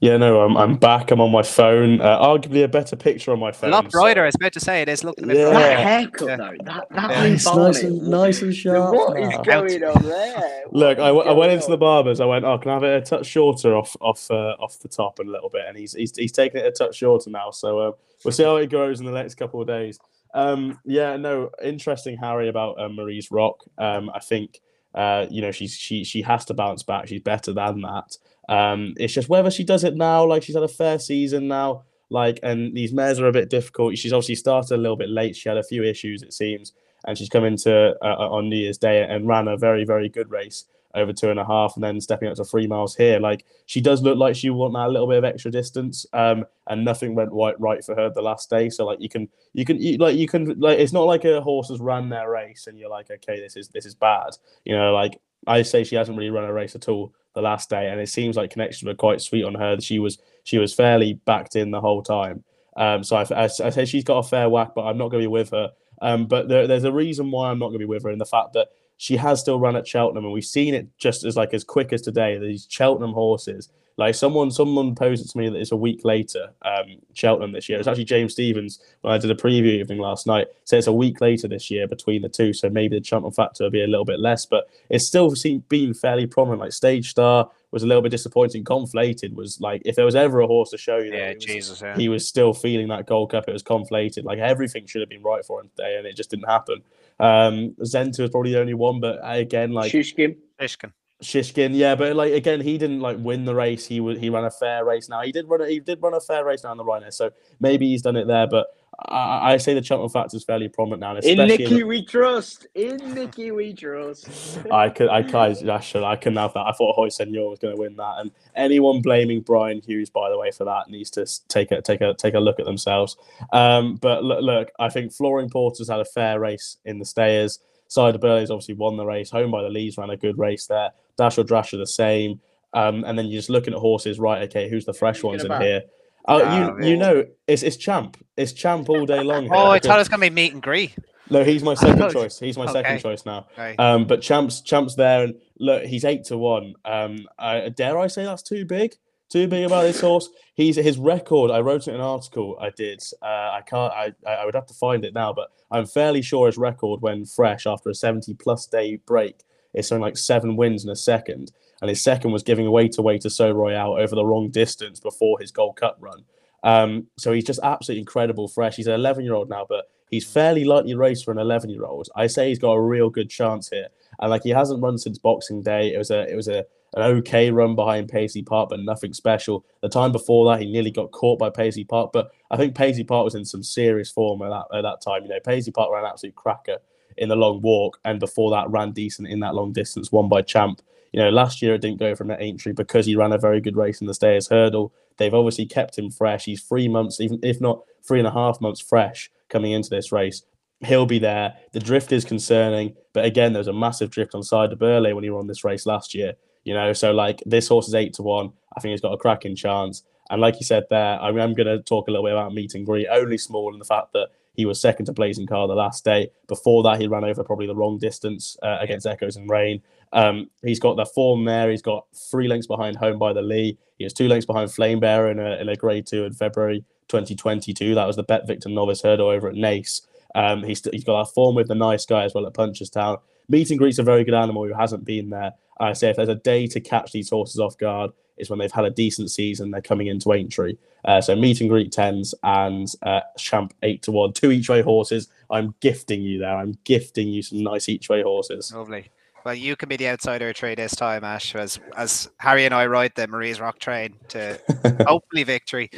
Yeah, no, I'm, I'm back. I'm on my phone. Uh, arguably a better picture on my phone. A phone. lot so- brighter. I was about to say it is looking a bit Yeah. brighter. That haircut Yeah. though, that that Yeah. Lee nice and nice and sharp. What is going on there? Look, I, What w- I is went going into the barbers. I went, oh, can I have it a touch shorter off off uh, off the top and a little bit? And he's he's, he's taking it a touch shorter now. So uh, we'll see how it goes in the next couple of days. Um, yeah, no, interesting, Harry, about uh, Marie's Rock. Um, I think uh, you know she's she she has to bounce back. She's better than that. Um, it's just whether she does it now. Like she's had a fair season now. Like, and these mares are a bit difficult. She's obviously started a little bit late. She had a few issues, it seems, and she's come into uh, uh on New Year's Day and ran a very, very good race over two and a half, and then stepping up to three miles here. Like, she does look like she want that little bit of extra distance, um, and nothing went right right for her the last day. So, like, you can, you can, you, like, you can, like, it's not like a horse has ran their race and you're like, okay, this is this is bad. You know, like I say, she hasn't really run a race at all the last day, and it seems like connections were quite sweet on her. She was she was fairly backed in the whole time. Um, so I, I, I say she's got a fair whack, but I'm not going to be with her. Um, but there, there's a reason why I'm not going to be with her in the fact that she has still run at Cheltenham, and we've seen it just as like as quick as today. These Cheltenham horses like someone, someone posed it to me that it's a week later, um, Cheltenham this year. It's actually James Stevens when I did a preview evening last night. Said it's a week later this year between the two, so maybe the Cheltenham factor will be a little bit less. But it's still seen, been fairly prominent. Like Stage Star was a little bit disappointing. Conflated was like if there was ever a horse to show you, yeah, was, Jesus, yeah. he was still feeling that Gold Cup. It was conflated. Like everything should have been right for him today, and it just didn't happen. Um, Zenta was probably the only one, but again, like Shishkin. Shishkin. Shishkin, yeah, but like again, he didn't like win the race. He would he ran a fair race. Now he did run a, he did run a fair race down the Rhino, so maybe he's done it there. But I, I say the Cheltenham factor is fairly prominent now. In Nicky in, we trust. In Nicky we trust. [laughs] I could I can I should I couldn't have that. I thought Hoy Senor was going to win that, and anyone blaming Brian Hughes by the way for that needs to take a take a take a look at themselves. Um, but look, look, I think Flooring Porter's had a fair race in the Stayers. Sire du Berlais's obviously won the race. Home by the Lees ran a good race there. Dashel Drasher are the same. Um, and then you're just looking at horses, right? Okay, who's the fresh ones in here? Oh, you you know, it's it's Champ. It's Champ all day long. [laughs] oh, I thought it was gonna be meet and greet. No, he's my second [laughs] choice. He's my okay. second choice now. Okay. Um, but Champ's Champ's there, and look, he's eight to one. Um, uh, dare I say that's too big? Too big about this horse. He's his record. I wrote it in an article. I did. Uh, I can't. I I would have to find it now, but I'm fairly sure his record when fresh after a 70 plus day break is something like seven wins in a second, and his second was giving away to way to So Royale over the wrong distance before his Gold Cup run. Um, so he's just absolutely incredible fresh. He's an 11 year old now, but he's fairly lightly raced for an 11 year old. I say he's got a real good chance here, and like he hasn't run since Boxing Day. It was a it was a an okay run behind Paisley Park, but nothing special. The time before that, he nearly got caught by Paisley Park, but I think Paisley Park was in some serious form at that, at that time. You know, Paisley Park ran an absolute cracker in the long walk, and before that, ran decent in that long distance, won by Champ. You know, last year it didn't go from that Aintree because he ran a very good race in the Stayers Hurdle. They've obviously kept him fresh. He's three months, even if not three and a half months fresh coming into this race. He'll be there. The drift is concerning, but again, there was a massive drift on Sire du Berlais when he won this race last year. You know, so like this horse is eight to one. I think he's got a cracking chance. And like you said there, I am going to talk a little bit about meet and greet, only small in the fact that he was second to Blazing Car the last day. Before that, he ran over probably the wrong distance uh, against Echoes In Rain. Um, he's got the form there. He's got three lengths behind Home by the Lee. He has two lengths behind Flame Bearer in a, in a grade two in February 2022. That was the Bet Victor Novice Hurdle over at Naas. Um, he's, he's got that form with the nice guy as well at Punchestown. Meet and greet's a very good animal who hasn't been there. I say if there's a day to catch these horses off guard, is when they've had a decent season. They're coming into Aintree. Uh, so meet and greet tens and uh, champ eight to one, two each way horses. I'm gifting you there. I'm gifting you some nice each way horses. Lovely. Well, you can be the outsider trade this time, Ash, as as Harry and I ride the Marie's Rock train to [laughs] hopefully victory.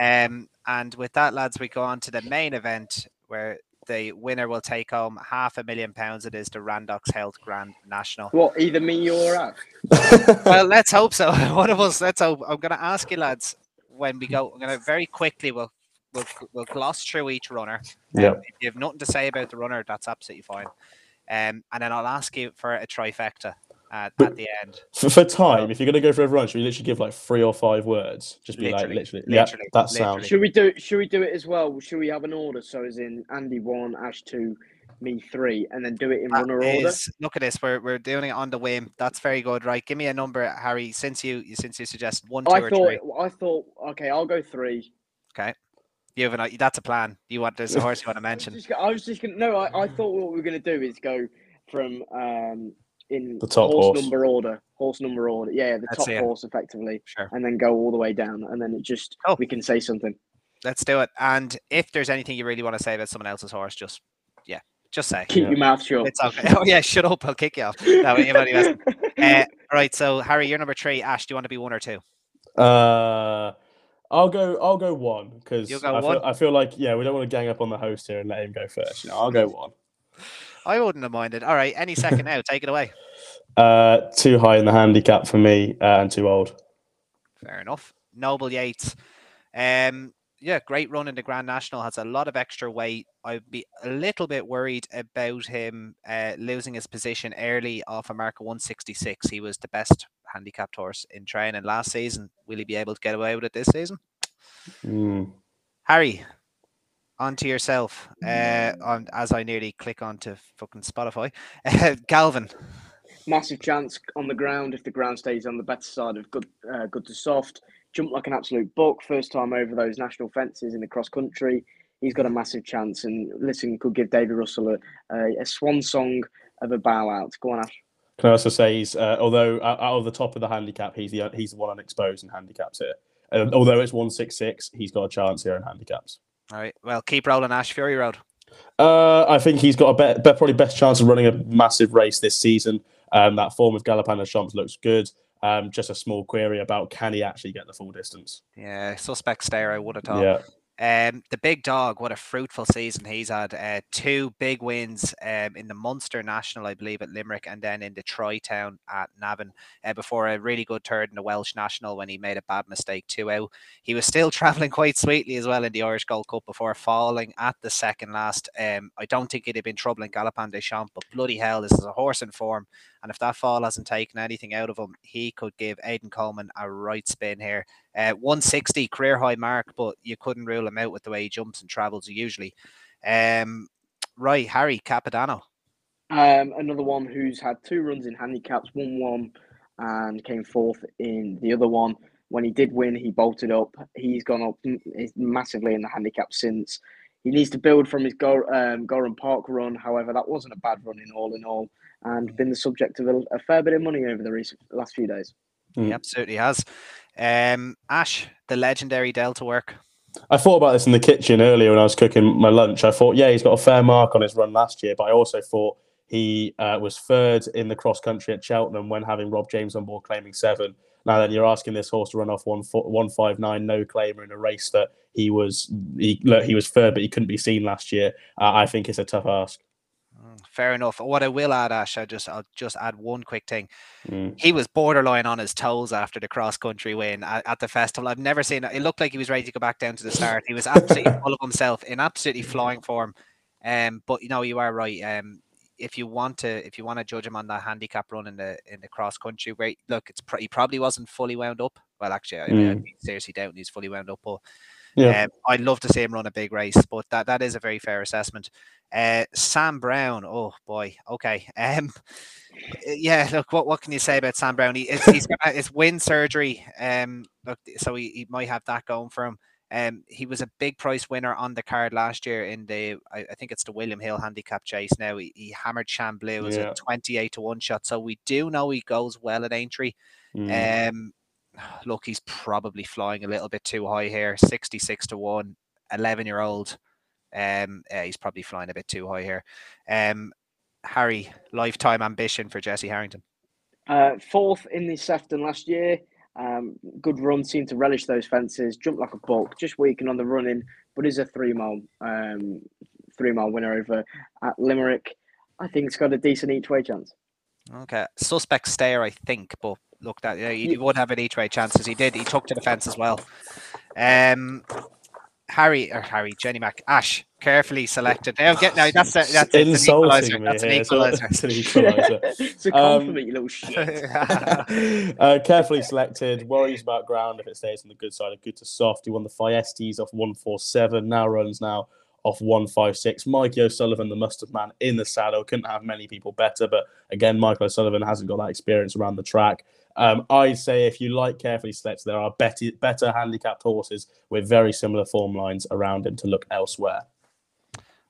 Um, and with that, lads, we go on to the main event where the winner will take home half a million pounds. It is the Randox Health Grand National. What, either me or us? [laughs] well, let's hope so. [laughs] One of us. Let's hope. I'm going to ask you, lads, when we go. I'm going to very quickly. We'll we'll, we'll gloss through each runner. Yeah. Um, if you have nothing to say about the runner, that's absolutely fine. Um, and then I'll ask you for a trifecta at, at the end. For, for time, if you're going to go for everyone, should we literally give like three or five words? Just be literally, like literally, literally yeah, that sounds. Should we do? Should we do it as well? Should we have an order? So as in Andy one, Ash two, me three, and then do it in that runner is, order. Look at this. We're, we're doing it on the whim. That's very good. Right. Give me a number, Harry. Since you since you suggest one, two, I or thought, three. I thought. Okay, I'll go three. Okay. You have an, that's a plan. You want there's a horse you want to mention? I was just, I was just gonna no. I, I thought what we were gonna do is go from um in the top horse, horse, number order, horse number order. Yeah, the Let's top horse effectively, sure. and then go all the way down, and then it just oh. we can say something. Let's do it. And if there's anything you really want to say about someone else's horse, just yeah, just say. Keep yeah. your mouth shut. It's okay. [laughs] Oh yeah, shut up. I'll kick you off. No, [laughs] uh, right. So Harry, you're number three. Ash, do you want to be one or two? Uh, I'll go. I'll go one because I. Feel, I feel like yeah, we don't want to gang up on the host here and let him go first. You know, I'll go one. I wouldn't have minded. All right, any second now, take it away. [laughs] Uh, too high in the handicap for me uh, and too old. Fair enough. Noble Yeats. Um, yeah, great run in the Grand National. Has a lot of extra weight. I'd be a little bit worried about him uh, losing his position early off a mark of 166. He was the best handicapped horse in training last season. Will he be able to get away with it this season? Mm. Harry, on to yourself. Uh, on, as I nearly click onto fucking Spotify. [laughs] Uh, Galvin. Massive chance on the ground if the ground stays on the better side of good, uh, good to soft. Jumped like an absolute buck first time over those national fences in the cross country. He's got a massive chance, and listen, could give David Russell a, a, a swan song of a bow out. Go on, Ash. Can I also say he's uh, although out of the top of the handicap, he's the he's the one unexposed in handicaps here. Uh, although it's one six six, he's got a chance here in handicaps. All right. Well, keep rolling, Ash Fury Road. Uh, I think he's got a bet, bet, probably best chance of running a massive race this season. Um, that form of Galopin Des Champs looks good. Um, just a small query about can he actually get the full distance? Yeah, suspect stare. I would have thought. Yeah. Um, the big dog, what a fruitful season he's had. Uh, two big wins um, in the Munster National, I believe, at Limerick, and then in the Town at Navan uh, before a really good third in the Welsh National when he made a bad mistake two out. He was still [laughs] travelling quite sweetly as well in the Irish Gold Cup before falling at the second last. Um, I don't think he'd have been trouble in Galopin Des Champs, but bloody hell, this is a horse in form. And if that fall hasn't taken anything out of him, he could give Aidan Coleman a right spin here. Uh, 160 career high mark, but you couldn't rule him out with the way he jumps and travels usually. Um, right, Harry Capodanno. Um, another one who's had two runs in handicaps, one one and came fourth in the other one. When he did win, he bolted up. He's gone up massively in the handicap since. He needs to build from his Go, um, Gowran Park run. However, that wasn't a bad run in all in all and been the subject of a, a fair bit of money over the recent last few days. Mm. He absolutely has. Um, Ash, the legendary Delta work. I thought about this in the kitchen earlier when I was cooking my lunch. I thought, yeah, he's got a fair mark on his run last year, but I also thought he uh, was third in the cross country at Cheltenham when having Rob James on board claiming seven. Now then, you're asking this horse to run off one one five nine no claimer in a race that he was he look, he was third, but he couldn't be seen last year. Uh, I think it's a tough ask. Fair enough. What I will add, Ash, I just I'll just add one quick thing. Mm. He was borderline on his toes after the cross country win at, at, the festival. I've never seen it. It looked like he was ready to go back down to the start. He was absolutely full of himself in absolutely flying form. Um, but you know, you are right. Um, if you want to, if you want to judge him on that handicap run in the in the cross country, where look, it's he probably wasn't fully wound up. Well, actually, I, mm. I seriously doubt he's fully wound up, but yeah. Um, I'd love to see him run a big race, but that, that is a very fair assessment. Uh, Sam Brown, oh boy, okay. [laughs] Um, yeah, look, what, what can you say about Sam Brown? He, it's, he's got his wind surgery, um, look, so he, he might have that going for him. Um, he was a big price winner on the card last year in the, I, I think it's the William Hill handicap chase. Now he, he hammered Chamblou as yeah. a twenty-eight to one shot, so we do know he goes well at Aintree. Mm. Um, [sighs] look, he's probably flying a little bit too high here. 66 to 1, 11 year old. Um, uh, he's probably flying a bit too high here. Um, Harry, lifetime ambition for Jesse Harrington. Uh, fourth in the Sefton last year. Um, good run, seemed to relish those fences, jumped like a buck, just weakened on the running, but is a three mile um, three mile winner over at Limerick. I think it's got a decent each way chance. Okay, suspect stare, I think, but looked at. You he would have an each way chances. He did. He took to the fence as well. Um, Harry or Harry, Jenny Mac, Ash, carefully selected. Now get now that's a, that's insulting an That's an equalizer. It's, an equalizer. [laughs] it's a compliment, um, you little shit. [laughs] [laughs] uh, carefully selected. Worries about ground if it stays on the good side of good to soft. He won the Thyestes off one four seven. Now runs now off 156. Mikey O'Sullivan, the mustard man in the saddle, couldn't have many people better. But again, Michael O'Sullivan hasn't got that experience around the track. Um, I'd say if you like carefully selected, there are better, better handicapped horses with very similar form lines around him to look elsewhere.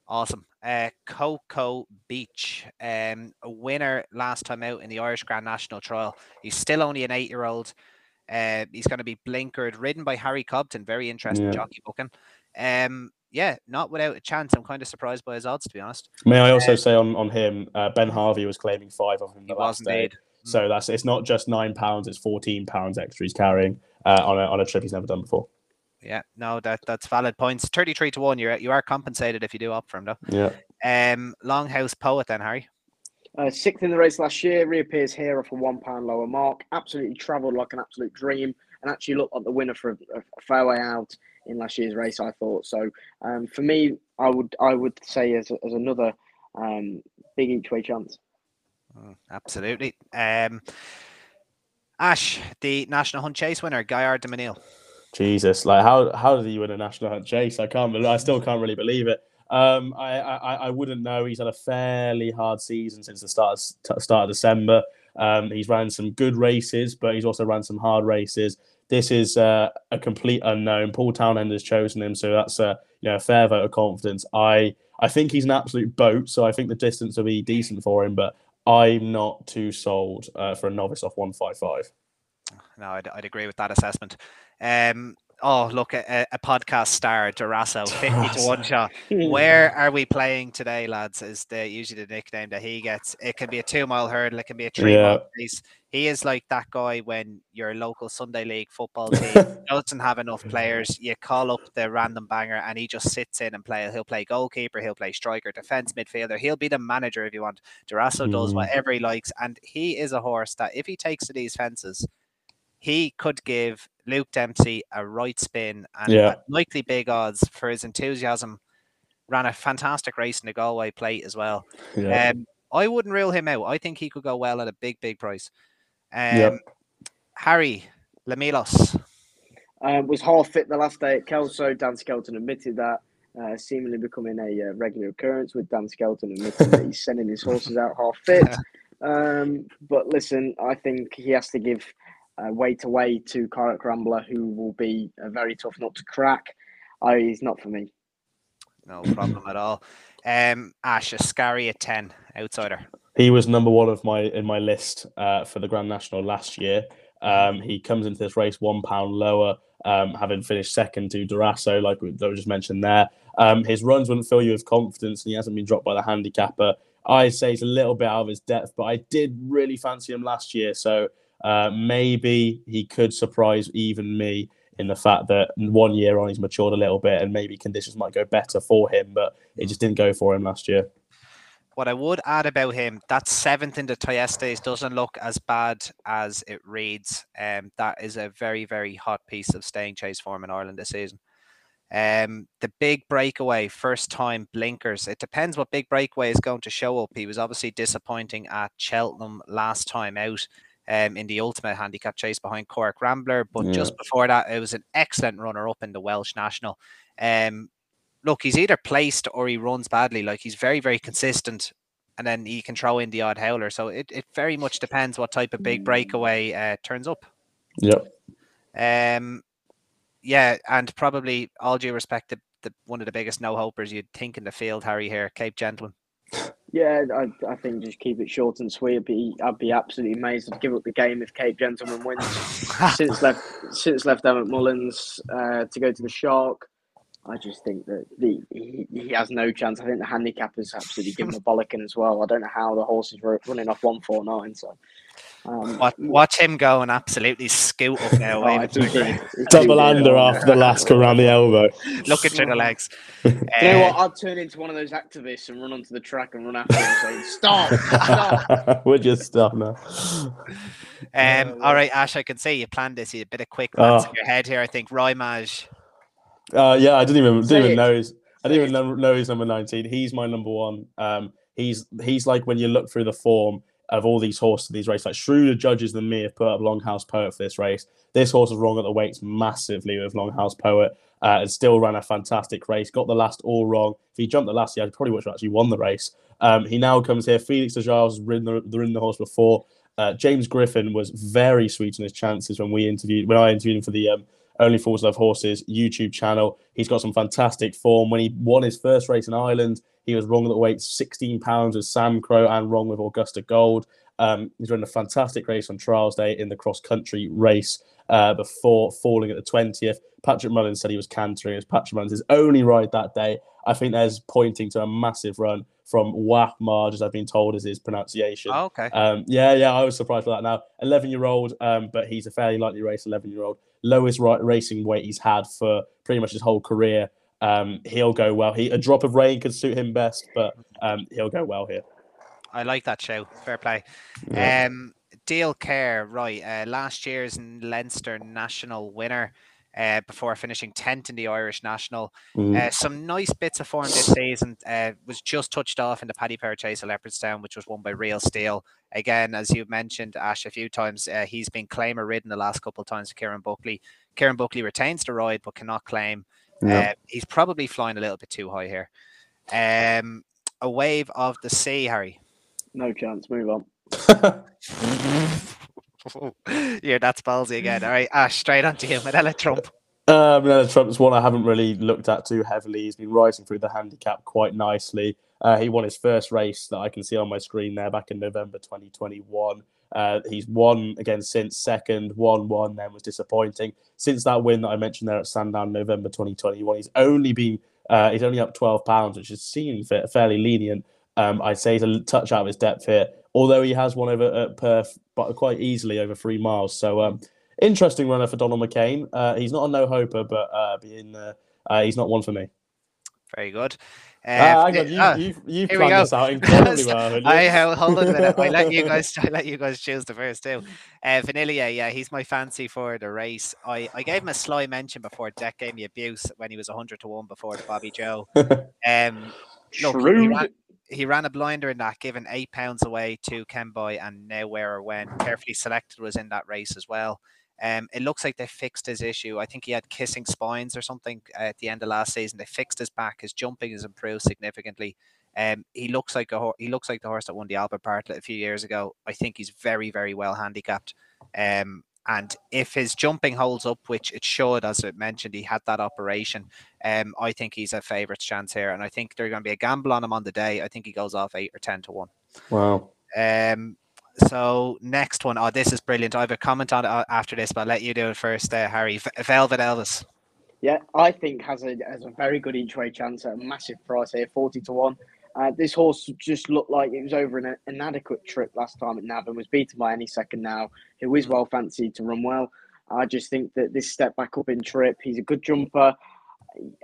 Awesome. Uh, Coco Beach, um, a winner last time out in the Irish Grand National Trial. He's still only an eight year old. Uh, he's going to be blinkered, ridden by Harry Cobden. Very interesting yeah. jockey booking. Um, yeah, not without a chance. I'm kind of surprised by his odds, to be honest. May I also uh, say on, on him, uh, Ben Harvey was claiming five of him the last day. Mm. So that's it's not just nine pounds; it's fourteen pounds extra he's carrying uh, on a on a trip he's never done before. Yeah, no, that that's valid points. Thirty-three to one. You're you are compensated if you do opt for him, though. Yeah. Um, Longhouse Poet then, Harry. Uh, sixth in the race last year, reappears here off a one pound lower mark. Absolutely travelled like an absolute dream, and actually looked like the winner for a, a fairway out in last year's race. I thought so. Um, for me, I would I would say as, as another um, big each way chance. Mm, absolutely. Um, Ash, the National Hunt Chase winner, Gaillard Du Mesnil. Jesus, like how how did he win a National Hunt Chase? I can't. I still can't really believe it. Um, I, I I wouldn't know. He's had a fairly hard season since the start of, start of December. Um, he's ran some good races, but he's also ran some hard races. This is uh, a complete unknown. Paul Townend has chosen him, so that's a you know a fair vote of confidence. I I think he's an absolute boat, so I think the distance will be decent for him. But I'm not too sold uh, for a novice off one five five. No, I'd, I'd agree with that assessment. Um, oh, look, a, a podcast star, Darasso, [laughs] 50 to one shot. Where are we playing today, lads? Is the usually the nickname that he gets. It can be a two mile hurdle, it can be a three yeah. mile race. He is like that guy when your local Sunday league football [laughs] team doesn't have enough players. You call up the random banger and he just sits in and play. He'll play goalkeeper, he'll play striker, defense, midfielder. He'll be the manager if you want. Darasso mm. does whatever he likes, and he is a horse that if he takes to these fences, he could give Luke Dempsey a right spin and yeah. likely big odds for his enthusiasm. Ran a fantastic race in the Galway plate as well. Yeah. Um, I wouldn't rule him out. I think he could go well at a big, big price. Um, yep. Harry Le Milos. Um, was half fit the last day at Kelso. Dan Skelton admitted that, uh, seemingly becoming a uh, regular occurrence with Dan Skelton admitting that he's sending his horses out half fit. [laughs] Um, but listen, I think he has to give uh, weight away to Corach Rambler, who will be a very tough nut to crack. Uh, he's not for me. No problem at all. Um, Ash, Escaria Ten, outsider. He was number one of my in my list uh, for the Grand National last year. Um, he comes into this race one pound lower, um, having finished second to Darasso, like we, we just mentioned there. Um, his runs wouldn't fill you with confidence, and he hasn't been dropped by the handicapper. I say he's a little bit out of his depth, but I did really fancy him last year, so uh, maybe he could surprise even me in the fact that one year on he's matured a little bit and maybe conditions might go better for him, but it just didn't go for him last year. What I would add about him, that seventh in the Thyestes doesn't look as bad as it reads. Um, that is a very, very hot piece of staying chase form in Ireland this season. Um, the big breakaway, first time blinkers. It depends what big breakaway is going to show up. He was obviously disappointing at Cheltenham last time out um, in the ultimate handicap chase behind Corach Rambler. But yeah. just before that, it was an excellent runner up in the Welsh National. Um, look, he's either placed or he runs badly. Like he's very, very consistent. And then he can throw in the odd howler. So it, it very much depends what type of big breakaway uh, turns up. Yep. Um, yeah, and probably all due respect to the, one of the biggest no hopers you'd think in the field, Harry here, Cape Gentleman. [laughs] Yeah, I, I think just keep it short and sweet. I'd be, I'd be absolutely amazed. I'd give up the game if Cape Gentleman wins. [laughs] since left, since left Emmett Mullins uh, to go to the Shark, I just think that the he, he, has no chance. I think the handicap handicappers absolutely give him a [laughs] bollocking as well. I don't know how the horse is running off one four nine. So um, watch, watch, him go and absolutely scoot up now. [laughs] oh, [laughs] Double under after the last [laughs] around the elbow. Look at the legs. you know what? I'd turn into one of those activists and run onto the track and run after him saying, "Stop! Stop!" We're just stop now. Um, all right, Ash. I can see you planned this. You a bit of quick glance oh. in your head here. I think Roy Maj. Uh, yeah, I didn't even didn't even know his. I didn't even know he's number nineteen. He's my number one. Um, he's he's like when you look through the form of all these horses, these races. Like shrewder judges than me have put up Longhouse Poet for this race. This horse was wrong at the weights massively with Longhouse Poet uh, and still ran a fantastic race. Got the last all wrong. If he jumped the last, he probably would have actually won the race. Um, he now comes here. Felix de Giles has ridden the, ridden the horse before. Uh, James Griffin was very sweet on his chances when we interviewed when I interviewed him for the um, Only Fools Love Horses YouTube channel. He's got some fantastic form. When he won his first race in Ireland, he was wrong at the weight, 16 pounds with Samcro and wrong with Augusta Gold. Um, he's run a fantastic race on trials day in the cross country race uh, before falling at the 20th. Patrick Mullins said he was cantering. It was Patrick Mullins' his only ride that day. I think there's pointing to a massive run from Wah Marge, as I've been told is his pronunciation. Oh, okay. Um, yeah, yeah, I was surprised for that now. 11 year old, um, but he's a fairly lightly race 11 year old. Lowest racing weight he's had for pretty much his whole career. Um, he'll go well. He A drop of rain could suit him best, but um, he'll go well here. I like that show. Fair play. Yeah. Um, Diol Ker, right? Uh, last year's Leinster national winner. Uh, before finishing 10th in the Irish National. Mm. Uh, some nice bits of form this season. Uh, was just touched off in the Paddy Power Chase at Leopardstown, which was won by Real Steel. Again, as you've mentioned, Ash, a few times, uh, he's been claimer ridden the last couple of times. to Kieran Buckley. Kieran Buckley retains the ride but cannot claim. Uh, he's probably flying a little bit too high here. Um, a wave of the sea, Harry. No chance. Move on. [laughs] yeah, that's ballsy again. All right, Ash, straight on to you. Minella Trump. Uh, Minella Trump's one I haven't really looked at too heavily. He's been rising through the handicap quite nicely. Uh, he won his first race that I can see on my screen there back in November 2021. Uh, he's won again since second, won one, then was disappointing. Since that win that I mentioned there at Sandown, November 2021, he's only been uh, he's only up 12 pounds, which is seeming fairly lenient. Um, I'd say he's a touch out of his depth here, although he has won over at Perth, but quite easily over three miles. So um, interesting runner for Donald McCain. Uh, he's not a no hoper, but uh, being uh, uh, he's not one for me. Very good. Uh, ah, hang on, you, uh, you've, you've planned this out incredibly [laughs] well. I hold on a minute. I let you guys. [laughs] I let you guys choose the first two. Uh, Vanillier, yeah, he's my fancy for the race. I, I gave him a sly mention before Deck gave me abuse when he was hundred to one before the Bobbyjo. [laughs] Um, look, he ran, he ran a blinder in that, giving eight pounds away to Kemboy and now where or when. Carefully selected was in that race as well. Um, it looks like they fixed his issue. I think he had kissing spines or something at the end of last season. They fixed his back. His jumping has improved significantly. Um, he looks like a he looks like the horse that won the Albert Bartlett a few years ago. I think he's very very well handicapped. Um, and if his jumping holds up, which it should, as I mentioned, he had that operation. Um, I think he's a favourite chance here, and I think there's going to be a gamble on him on the day. I think he goes off eight or ten to one. Wow. Um. So next one, oh, this is brilliant. I have a comment on it uh, after this, but I'll let you do it first, uh, Harry. Velvet Elvis. Yeah, I think has a has a very good each way chance at a massive price here, forty to one. Uh, this horse just looked like it was over an inadequate trip last time at Navan, was beaten by any second now, who is well fancied to run well. I just think that this step back up in trip, he's a good jumper.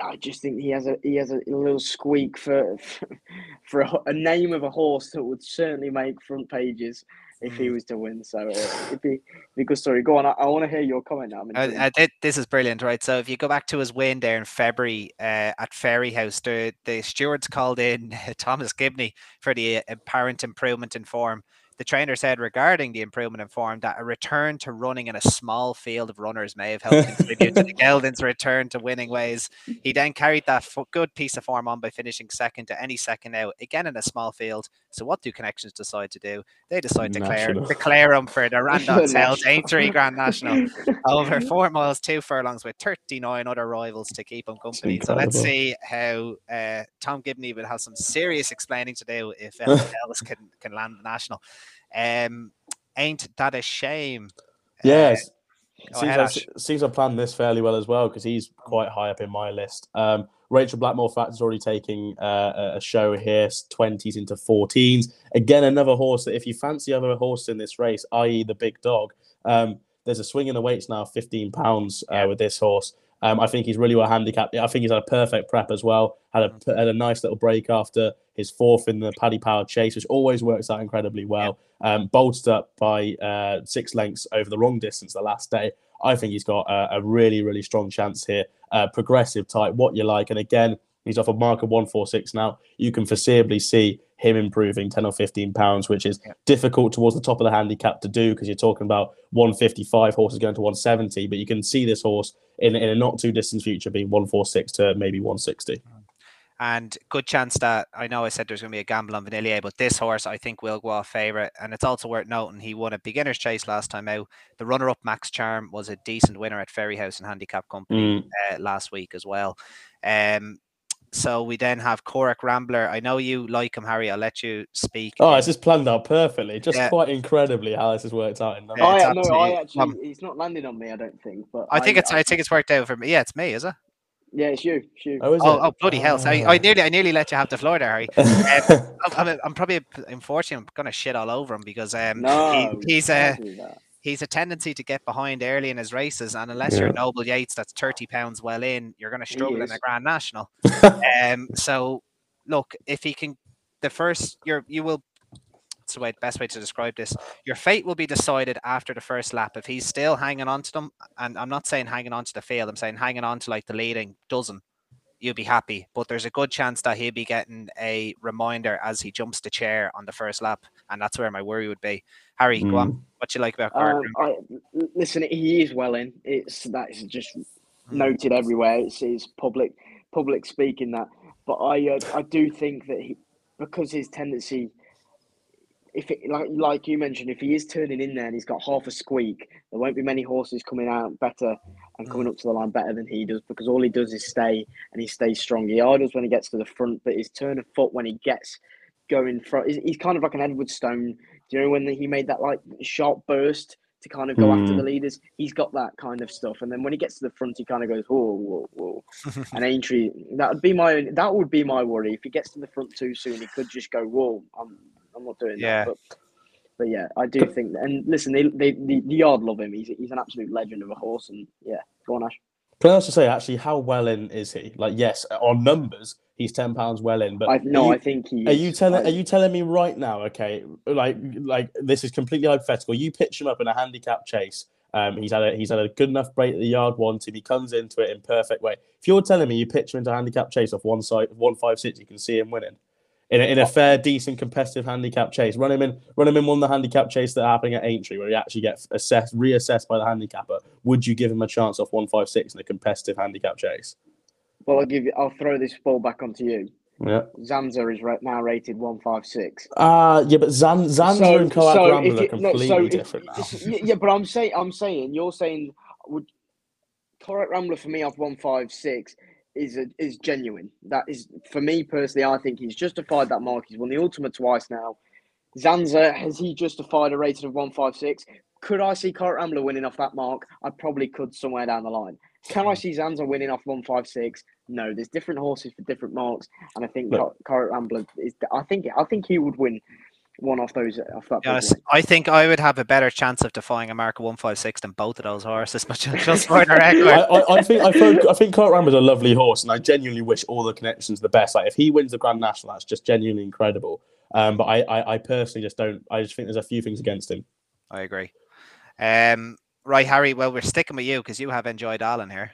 I just think he has a he has a little squeak for [laughs] for a, a name of a horse that would certainly make front pages if he mm. was to win. So uh, it'd, be, it'd be a good story. Go on. I, I want to hear your comment now. Uh, uh, this is brilliant, right? So if you go back to his win there in February uh, at Fairyhouse, the, the stewards called in [laughs] Thomas Gibney for the uh, apparent improvement in form the trainer said regarding the improvement in form that a return to running in a small field of runners may have helped contribute to the [laughs] Geldings' return to winning ways. He then carried that good piece of form on by finishing second to any second out, again in a small field. So what do connections decide to do? They decide to declare, declare him for the Randox Health A3 Grand National [laughs] over four miles, two furlongs with 39 other rivals to keep him company. So let's see how uh, Tom Gibney will have some serious explaining to do if [laughs] Elvis can, can land the national. Um, ain't that a shame? Yes. Uh, seems, ahead, I, seems I planned this fairly well as well because he's quite high up in my list. Um, Rachael Blackmore Fact is already taking uh, a show here, 20s into 14s. Again, another horse that if you fancy other horse in this race, i.e., the big dog, um, there's a swing in the weights now, 15 pounds uh, with this horse. Um, I think he's really well handicapped. I think he's had a perfect prep as well. Had a mm. had a nice little break after his fourth in the Paddy Power Chase, which always works out incredibly well. Um, bolted up by uh, six lengths over the wrong distance the last day. I think he's got a, a really really strong chance here. Uh, progressive type, what you like, and again, he's off a mark of one four six now. You can foreseeably see him improving 10 or 15 pounds, which is difficult towards the top of the handicap to do because you're talking about 155 horses going to 170. But you can see this horse in, in a not too distant future being 146 to maybe 160. And good chance that I know I said there's going to be a gamble on Vanillier, but this horse I think will go off favourite. And it's also worth noting he won a beginner's chase last time out. The runner up Max Charm was a decent winner at Fairyhouse and Handicap Company mm. uh, last week as well. Um, so we then have Corach Rambler. I know you like him, Harry. I'll let you speak. Oh, it's just planned out perfectly. Just yeah. quite incredibly how this has worked out. In yeah, I, no, I actually, um, he's not landing on me. I don't think. But I think I, it's. I, I think it's worked out for me. Yeah, it's me. Is it? Yeah, it's you. It's you. Oh, oh, oh, bloody hell! So I, I, nearly, I nearly let you have the floor there, Harry. [laughs] um, I'm, I'm, probably, unfortunately, I'm going to shit all over him because um, no, he, he's a, he's a tendency to get behind early in his races, and unless yeah. you're Noble Yeats, that's thirty pounds well in, you're going to struggle in a Grand National. [laughs] um, so look, if he can, the first, you're, you will that's the way, best way to describe this. Your fate will be decided after the first lap. If he's still hanging on to them, and I'm not saying hanging on to the field, I'm saying hanging on to like the leading dozen, you'll be happy. But there's a good chance that he'll be getting a reminder as he jumps the chair on the first lap, and that's where my worry would be. Harry, mm. go on. Mm. What you like about um, I, listen, he is well in. It's that is just mm. noted everywhere. It's, his public public speaking that. But I uh, I do think that he because his tendency if it, like like you mentioned, if he is turning in there and he's got half a squeak, there won't be many horses coming out better and coming up to the line better than he does because all he does is stay and he stays strong. He idles when he gets to the front, but his turn of foot when he gets going front, he's kind of like an Edward Stone. Do you know when he made that like sharp burst to kind of go mm. after the leaders? He's got that kind of stuff, and then when he gets to the front, he kind of goes whoa whoa whoa. [laughs] and Aintree, that would be my that would be my worry if he gets to the front too soon. He could just go whoa. I'm I'm not doing yeah. that. But, but yeah, I do think. That, and listen, they, they, the, the yard love him. He's he's an absolute legend of a horse. And yeah, go on, Ash. Can I also say actually how well in is he? Like yes, on numbers he's ten pounds well in, but I, no, you, I think he. Are you telling? I, are you telling me right now? Okay, like like this is completely hypothetical. You pitch him up in a handicap chase. Um, he's had a he's had a good enough break at the yard wanted. He comes into it in perfect way. If you're telling me you pitch him into a handicap chase off one side, one five six, you can see him winning in a, in a fair, decent, competitive handicap chase. Run him in, run him in one of the handicap chase that are happening at Aintree, where he actually gets assessed, reassessed by the handicapper. Would you give him a chance off one five six in a competitive handicap chase? Well, I'll give you. I'll throw this ball back onto you. Yeah. Zanza is right now rated one five six. Ah, uh, yeah, but Zan, Zanza so, and Coab so Ramble are completely no, so different if, now. [laughs] Yeah, but I'm saying, I'm saying, you're saying, would Corach Rambler for me off one five six is a, is genuine. That is for me personally. I think he's justified that mark. He's won the ultimate twice now. Zanza has he justified a rating of one five six? Could I see Corach Rambler winning off that mark? I probably could somewhere down the line. Can I see Zanza winning off one five six? No. There's different horses for different marks, and I think Corach Rambler is. I think I think he would win one off those off that. Yes, I think I would have a better chance of defying a mark one five six than both of those horses. But just for the [laughs] record, I, I, I, think I think I think Kurt Ram is a lovely horse, and I genuinely wish all the connections the best. Like if he wins the Grand National, that's just genuinely incredible. Um, but I, I, I personally just don't. I just think there's a few things against him. I agree. Um, right, Harry. Well, we're sticking with you because you have Enjoy D'Allen here.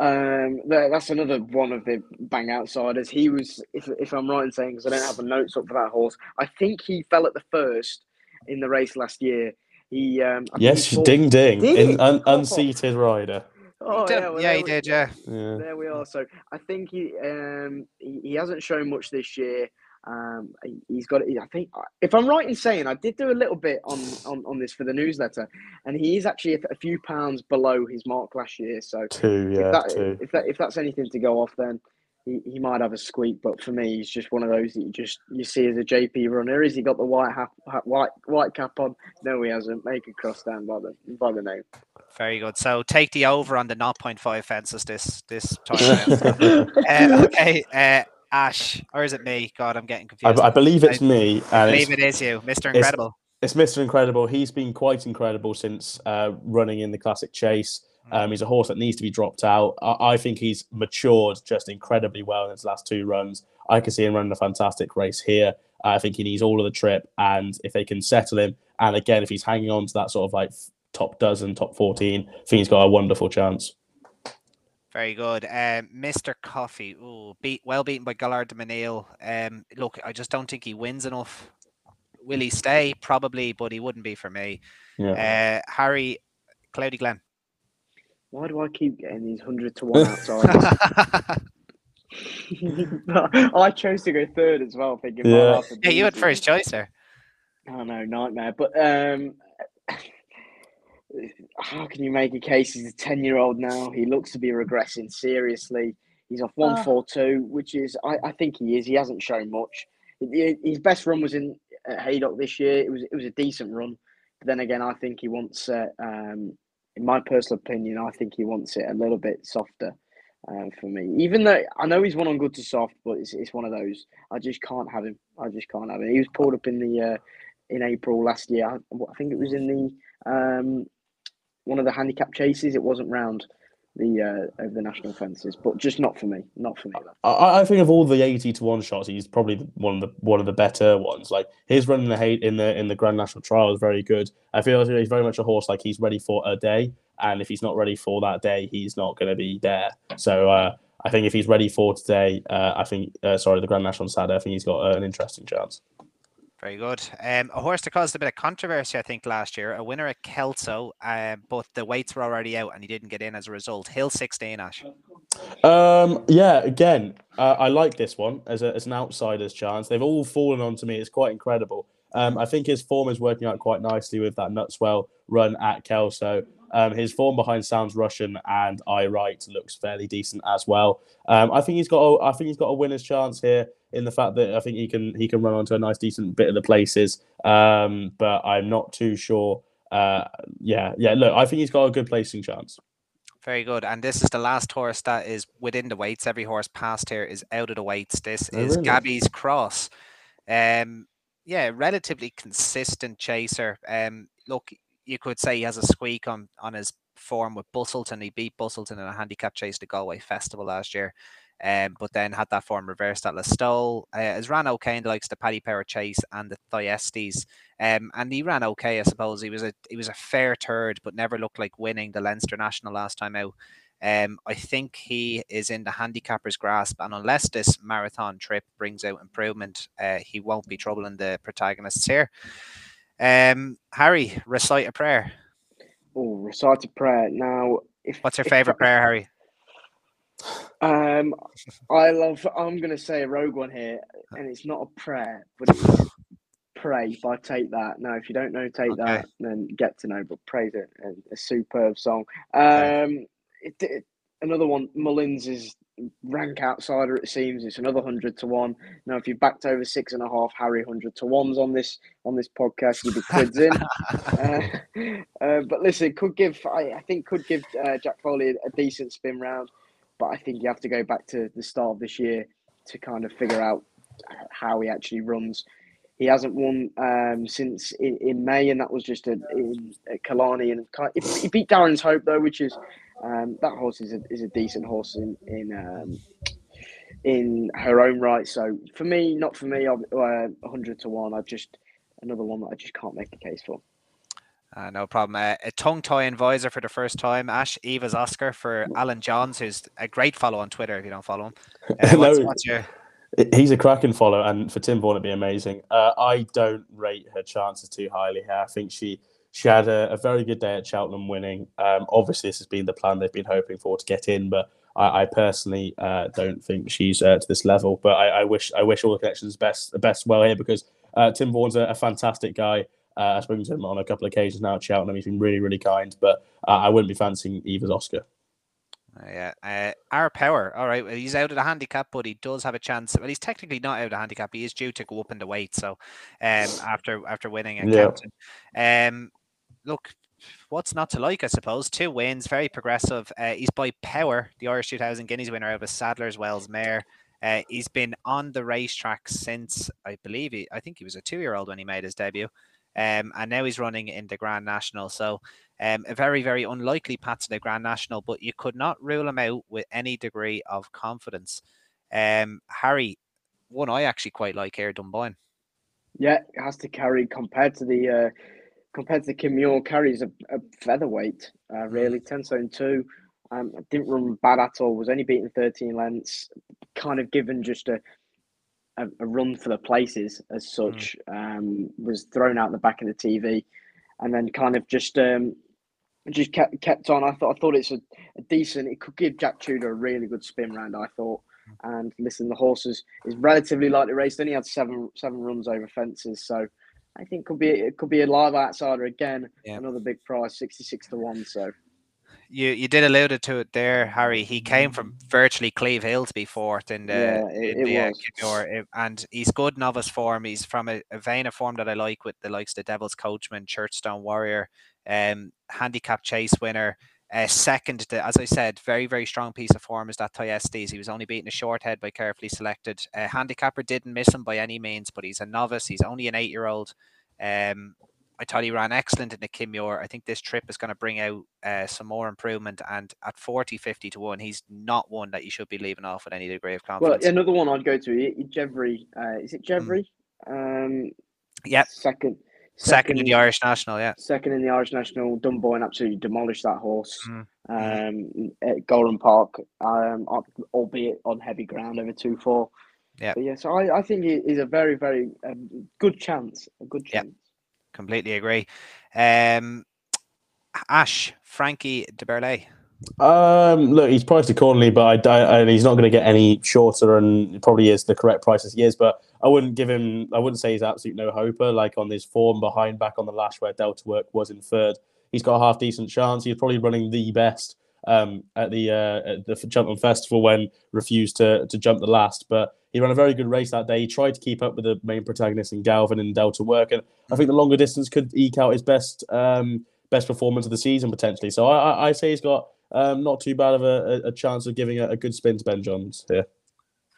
Um, that's another one of the bang outsiders. He was, if, if I'm right in saying, because I don't have the notes up for that horse, I think he fell at the first in the race last year. He um, yes, he ding ding, in un- unseated rider. Oh yeah, well, yeah, he did. Yeah. yeah, there we are. So I think he um he, he hasn't shown much this year. Um, he's got. I think if I'm right in saying, I did do a little bit on on, on this for the newsletter, and he is actually a, a few pounds below his mark last year. So two, yeah, if that, two. If that if that's anything to go off, then he, he might have a squeak. But for me, he's just one of those that you just you see as a JP runner. Is he got the white hat, white white cap on? No, he hasn't. Make a cross down by the by the name. Very good. So take the over on the 0.5 fences this this time. [laughs] uh, okay. Uh, Ash, or is it me? God, I'm getting confused. I, I believe it's I, me. I believe it is you, Mr. Incredible. It's, it's Mr. Incredible. He's been quite incredible since uh, running in the classic chase. Hmm. Um, he's a horse that needs to be dropped out. I, I, think he's matured just incredibly well in his last two runs. I can see him running a fantastic race here. I think he needs all of the trip, and if they can settle him, and again, if he's hanging on to that sort of like top dozen, top 14, I think he's got a wonderful chance. Very good. Um, Mr. Coffee, ooh, beat well beaten by Gaillard Du Mesnil. Um, look, I just don't think he wins enough. Will he stay? Probably, but he wouldn't be for me. Yeah. Uh, Harry, Cloudy Glen. Why do I keep getting these hundred to one outside? [laughs] I chose to go third as well, thinking. Yeah, yeah you had first choice there. Oh know, nightmare. But um, how can you make a case? He's a 10 year old now. He looks to be regressing seriously. He's off uh. four two, which is I, I think he is. He hasn't shown much. His best run was in at Haydock this year. It was it was a decent run, but then again, I think he wants uh, um, in my personal opinion, I think he wants it a little bit softer uh, for me. Even though I know he's one on good to soft, but it's, it's one of those I just can't have him. I just can't have him. He was pulled up in the uh, in April last year. I, I, think it was in the um, one of the handicap chases. It wasn't round the uh, over the national fences, but just not for me. Not for me. I, I, think of all the eighty to one shots, he's probably one of the one of the better ones. Like his run in the hate in the in the Grand National Trial is very good. I feel like he's very much a horse like he's ready for a day, and if he's not ready for that day, he's not going to be there. So uh, I think if he's ready for today, uh, I think uh, sorry the Grand National Saturday, I think he's got an interesting chance. Very good. Um, a horse that caused a bit of controversy, I think, last year. A winner at Kelso, uh, but the weights were already out and he didn't get in as a result. Hill 16, Ash. Um, yeah, again, uh, I like this one as, a, as an outsider's chance. They've all fallen onto me. It's quite incredible. Um, I think his form is working out quite nicely with that Nutswell run at Kelso. Um, his form behind Sounds Russian and I Right looks fairly decent as well. Um, I think he's got a, I think he's got a winner's chance here in the fact that I think he can he can run onto a nice decent bit of the places. Um, but I'm not too sure. Uh, yeah, yeah. Look, I think he's got a good placing chance. Very good. And this is the last horse that is within the weights. Every horse past here is out of the weights. This oh, is really? Gabby's Cross. Um, yeah, relatively consistent chaser. Um, look, you could say he has a squeak on on his form with Busselton. He beat Busselton in a handicap chase to Galway Festival last year. Um, but then had that form reversed at Listowel. Uh, as ran okay in the likes of the Paddy Power Chase and the Thyestes. Um, and he ran okay, I suppose. He was a he was a fair third, but never looked like winning the Leinster National last time out. Um, I think he is in the handicapper's grasp, and unless this marathon trip brings out improvement, uh, he won't be troubling the protagonists here. Um, Harry, recite a prayer. Oh, recite a prayer. Now, if what's your favorite prayer, Harry? Um, I love. I'm going to say a rogue one here, and it's not a prayer, but it's "Pray" by Take That. Now, if you don't know Take okay. That, then get to know. But "Praise" it, a, a superb song. Um, okay. it, it, another one. Mullins is rank outsider. It seems it's another hundred to one. Now, if you backed over six and a half Harry hundred to ones on this on this podcast, you'd be quids in. [laughs] uh, uh, but listen, could give. I, I think could give uh, Jack Foley a, a decent spin round but I think you have to go back to the start of this year to kind of figure out how he actually runs. He hasn't won um, since in, in, May, and that was just a, in at Killarney. And he beat Darren's Hope though, which is um, that horse is a, is a decent horse in in um, in her own right. So for me, not for me, uh, hundred to one. I just another one that I just can't make a case for. Uh, no problem. Uh, a tongue tie advisor for the first time. Ash Eva's Oscar for Alan Johns, who's a great follow on Twitter if you don't follow him. [laughs] Uh, what's, no, what's your... He's a cracking follow, and for Tim Vaughan, it'd be amazing. Uh, I don't rate her chances too highly here. I think she she had a, a very good day at Cheltenham winning. Um, obviously, this has been the plan they've been hoping for to get in, but I, I personally uh, don't think she's uh, to this level. But I, I, wish I wish all the connections best the best well here because Tim Vaughan's a, a fantastic guy. Uh, I've spoken to him on a couple of occasions now at Cheltenham. He's been really, really kind, but uh, I wouldn't be fancying Eva's Oscar. Uh, yeah, uh, our power. All right, well, he's out of the handicap, but he does have a chance. Well, he's technically not out of the handicap. He is due to go up in the weight. So, um, after after winning a yeah. captain, um, look, what's not to like? I suppose two wins, very progressive. Uh, he's by power, the Irish 2000 Guineas winner out of Sadler's Wells Mare. Uh, he's been on the racetrack since I believe he. I think he was a two-year-old when he made his debut. Um, and now he's running in the Grand National. So um, a very, very unlikely path to the Grand National, but you could not rule him out with any degree of confidence. Um, Harry, one I actually quite like here, Dunboyne. Yeah, it has to carry compared to the uh, compared to the Kim carries a, a featherweight, uh, mm. really ten stone two. Um, didn't run bad at all. Was only beaten thirteen lengths. Kind of given just a a, a run for the places as mm. such. Mm. Um, was thrown out the back of the TV, and then kind of just um, just kept kept on. I thought I thought it's a, a, decent. It could give Jack Tudor a really good spin round. I thought. And listen, the horse is, is relatively lightly raced. Only had seven seven runs over fences, so I think could be it could be a live outsider again. Yeah. Another big price, sixty six to one. So you you did allude to it there, Harry. He came from virtually Cleve Hill to be fourth in the, yeah, it, in the it uh, and he's good novice form. He's from a, a, vein of form that I like with the likes of the Devil's Coachman, Churchstone Warrior, um, handicap chase winner. Uh, second, to, as I said, very, very strong piece of form is that Thyestes. He was only beaten a short head by carefully selected. Uh, handicapper didn't miss him by any means, but he's a novice. He's only an eight year old. Um, I thought he ran excellent in the Kim Muir. I think this trip is going to bring out uh, some more improvement. And at 40, 50 to 1, he's not one that you should be leaving off with any degree of confidence. Well, another one I'd go to, Gevrey. Uh, is it Gevrey? Mm. Um, yeah. Second, second. Second in the Irish National, yeah. Second in the Irish National. Dunboyne absolutely demolished that horse mm. um, at Gowran Park, um, albeit on heavy ground over 2 4. Yeah. But yeah, so I, I think it is a very, very um, good chance. A good chance. Yep completely agree. Um, Ash, Francky du Berlais. Um, look, he's priced accordingly, but I, I, he's not going to get any shorter, and probably is the correct price as he is. But I wouldn't give him. I wouldn't say he's absolute no hoper. Like on his form behind back on the lash where Delta Work was in third, he's got a half decent chance. He's probably running the best um, at the uh, at the Cheltenham Festival when refused to to jump the last, but he ran a very good race that day. He tried to keep up with the main protagonists in Galvin and Delta Work, and I think the longer distance could eke out his best um, best performance of the season potentially. So I, I, I say he's got um, not too bad of a, a chance of giving a, a, good spin to Ben Jones here.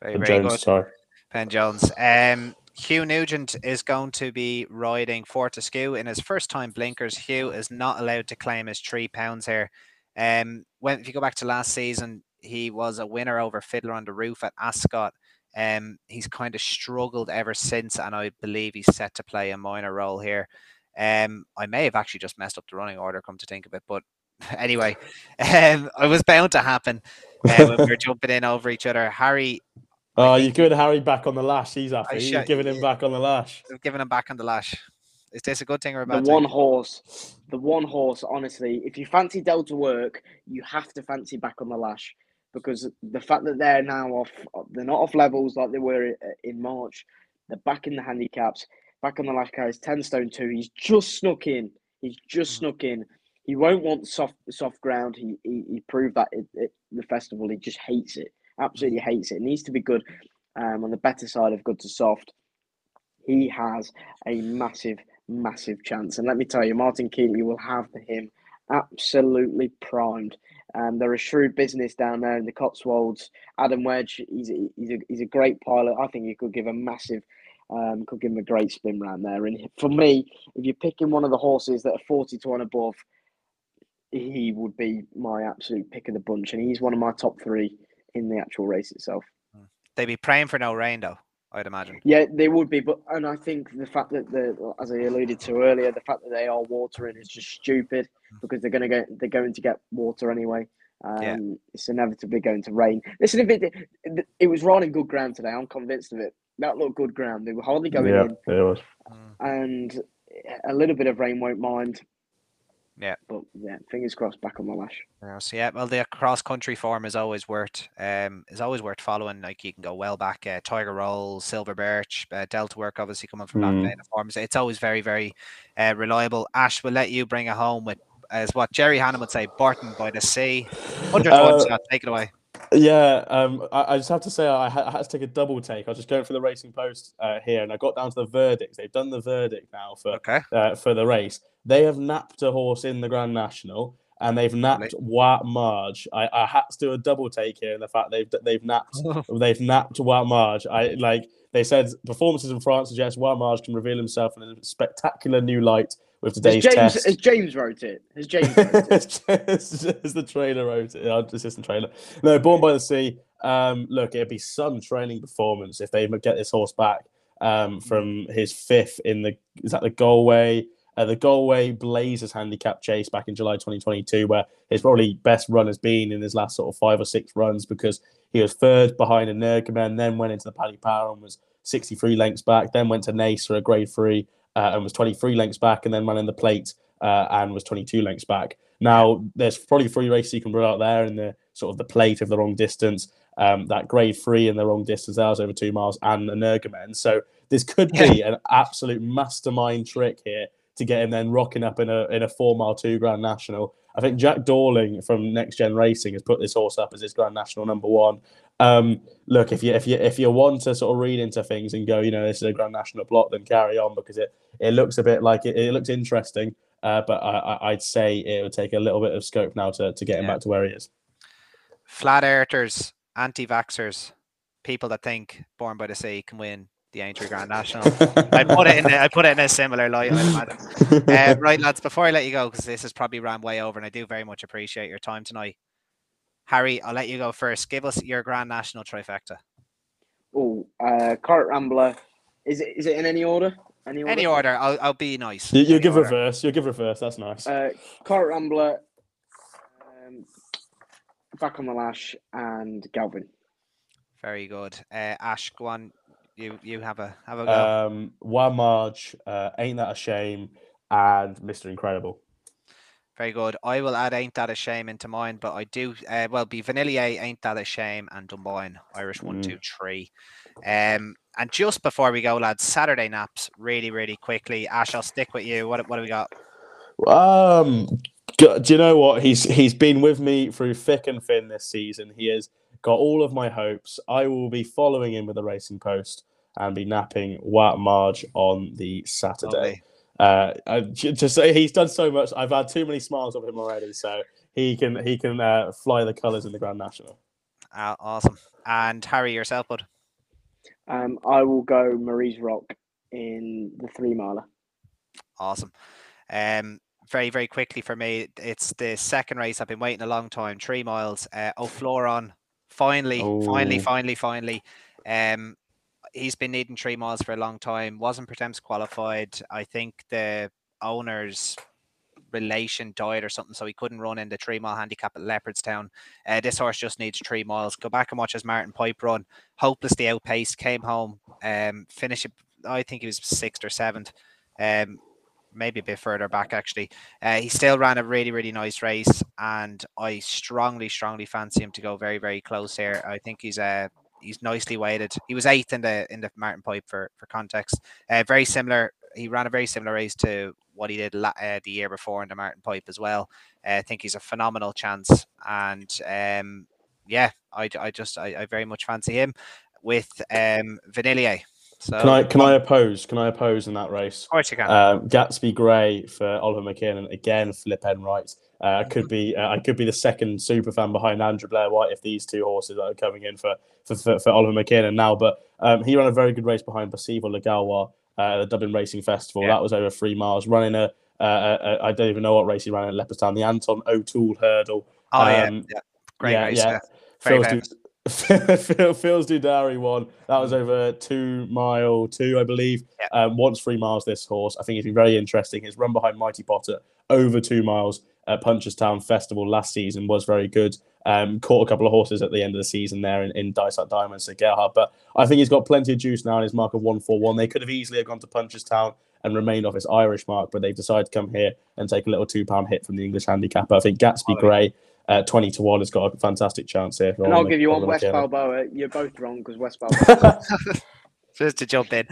Very, ben very Jones, good. Sorry. Ben Jones. Um, Hugh Nugent is going to be riding Fortescue in his first time blinkers. Hugh is not allowed to claim his three pounds here. Um, when if you go back to last season, he was a winner over Fiddler on the Roof at Ascot. Um, he's kind of struggled ever since, and I believe he's set to play a minor role here. Um, I may have actually just messed up the running order, come to think of it, but [laughs] anyway, um, it was bound to happen uh, when we were [laughs] jumping in over each other. Harry. Oh, you're giving Harry back on the lash. He's happy. Sh- you're giving him back on the lash. Giving him back on the lash. Is this a good thing or a bad the thing? one horse, the one horse. Honestly, if you fancy Delta work, you have to fancy back on the lash because the fact that they're now off, they're not off levels like they were in March. They're back in the handicaps, back on the lash carries, ten stone two. He's just snuck in. He's just mm. snuck in. He won't want soft soft ground. He he, he proved that at, the festival. He just hates it. Absolutely hates it. it needs to be good um, on the better side of good to soft. He has a massive massive chance. And let me tell you, Martin Keighley will have him absolutely primed. Um, they're a shrewd business down there in the Cotswolds. Adam Wedge, he's a, he's a, he's a great pilot. I think he could give a massive, um, could give him a great spin round there. And for me, if you're picking one of the horses that are 40 to 1 above, he would be my absolute pick of the bunch. And he's one of my top three in the actual race itself. They'd be praying for no rain, though. I'd imagine. Yeah, they would be, but and I think the fact that the, as I alluded to earlier, the fact that they are watering is just stupid mm. because they're going to get they're going to get water anyway. Um, yeah. It's inevitably going to rain. Listen, if it, it was running good ground today, I'm convinced of it. That looked good ground. They were hardly going yeah, in. it was. And a little bit of rain won't mind. Yeah. But yeah, fingers crossed back on the lash. Yeah, so yeah, well the cross country form is always worth um is always worth following. Like you can go well back, uh, Tiger Roll, Silver Birch, uh, Delta Work obviously coming from mm. that vein of forms. It's always very, very uh, reliable. Ash will let you bring it home with as what Jerry Hannon would say, Barton by the sea. Hundred uh, shot, take it away. Yeah, um, I, I, just have to say I had, I had, to take a double take. I was just going for the Racing Post uh, here, and I got down to the verdict. They've done the verdict now for okay. uh, for the race. They have napped a horse in the Grand National, and they've napped Roi Mage. I, I had to do a double take here in the fact they've they've napped [laughs] they've napped Roi Mage. I like they said performances in France suggest Roi Mage can reveal himself in a spectacular new light with today's as James, test. As James wrote it. As James [laughs] wrote it. as the trailer wrote it. Yeah, assistant trailer. No, Born by the Sea. Um, look, it'd be some training performance if they get this horse back um, from his fifth in the is that the Galway uh, the Galway Blazers handicap chase back in July 2022, where his probably best run has been in his last sort of five or six runs because he was third behind a Nergamen, then went into the Paddy Power and was 63 lengths back, then went to Naas for a grade three uh, and was 23 lengths back, and then ran in the plate uh, and was 22 lengths back. Now, there's probably three races you can run out there in the sort of the plate of the wrong distance. Um, that grade three in the wrong distance, that was over two miles, and a Nergamen. So this could be an absolute mastermind trick here to get him then rocking up in a in a four mile two Grand National. I think Jack Dorling from Next Gen Racing has put this horse up as his Grand National number one. Um, look, if you if you if you want to sort of read into things and go, you know, this is a Grand National plot, then carry on because it it looks a bit like it, it looks interesting. Uh, but I, would say it would take a little bit of scope now to, to get him yeah. back to where he is. Flat earthers, anti vaxxers, people that think Born by the Sea can win the Aintree Grand National. I put it in. A, I put it in a similar light. [laughs] Uh, right, lads. Before I let you go, because this has probably ran way over, and I do very much appreciate your time tonight. Harry, I'll let you go first. Give us your Grand National trifecta. Oh, uh, Corach Rambler. Is it is it in any order? Any order? Any order. I'll, I'll be nice. You, you give order. reverse. You give reverse. That's nice. Uh, Corach Rambler, um, Back on the Lash, and Galvin. Very good. Uh, Ash, go on you you have a have a go. Um, Roi Mage, uh, ain't that a shame, and Mr. Incredible. Very good. I will add Ain't That a Shame into mine, but I do uh, well be Vanillier, Ain't That a Shame, and Dunboyne, Irish one, mm. two, three. Um, and just before we go, lads, Saturday naps really, really quickly. Ash, I'll stick with you. What what do we got? Um, do you know what? He's he's been with me through thick and thin this season. He has got all of my hopes. I will be following him with the Racing Post and be napping Roi Mage on the Saturday. Uh, just say he's done so much, I've had too many smiles of him already, so he can he can uh, fly the colours in the Grand National. Uh, awesome. And Harry, yourself, bud. Um, I will go Marie's Rock in the three miler. Awesome. Um, very very quickly for me, it's the second race. I've been waiting a long time. Three miles. Uh, O'Floron Finally, oh. finally, finally, finally. Um, he's been needing three miles for a long time. Wasn't Pretemps qualified. I think the owner's relation died or something, so he couldn't run in the three mile handicap at Leopardstown. Uh, this horse just needs three miles. Go back and watch his Martin Pipe run. Hopelessly outpaced, came home, um, finished. I think he was sixth or seventh. Um, maybe a bit further back actually. Uh, he still ran a really really nice race, and I strongly strongly fancy him to go very very close here. I think he's uh he's nicely weighted. He was eighth in the in the Martin Pipe for for context. Uh, very similar. He ran a very similar race to what he did la- uh, the year before in the Martin Pipe as well. Uh, I think he's a phenomenal chance, and um, yeah, I, I just I, I very much fancy him with um, Vanillier. So, can I can I oppose? Can I oppose in that race? Of course you can. Um, Gatsby Gray for Oliver McKiernan again. Flip Enright. Uh, could be uh, I could be the second super fan behind Andrew Blair White if these two horses are coming in for for, for, for Oliver McKiernan now. But um, he ran a very good race behind Percival Legalwa uh, at the Dublin Racing Festival. Yeah. That was over three miles. Running a, a, a I don't even know what race he ran at Leopardstown. The Anton O'Toole Hurdle. Oh um, yeah, yeah, great yeah, race. Yeah. yeah. Phil, Phil's Dudari one. That was over two mile two, I believe. Yeah. Um, once three miles, this horse. I think it's been very interesting. His run behind Mighty Potter over two miles at Punchestown Festival last season was very good. Um, caught a couple of horses at the end of the season there in, in Dysart Diamonds to Gerhard. But I think he's got plenty of juice now in his mark of 141. They could have easily have gone to Punchestown and remained off his Irish mark, but they've decided to come here and take a little two pound hit from the English handicapper. I think Gatsby Gray uh, 20 to 1 has got a fantastic chance here. And I'll give you one West Balboa. You're both wrong because West [laughs] Balboa. Just [laughs] to jump in.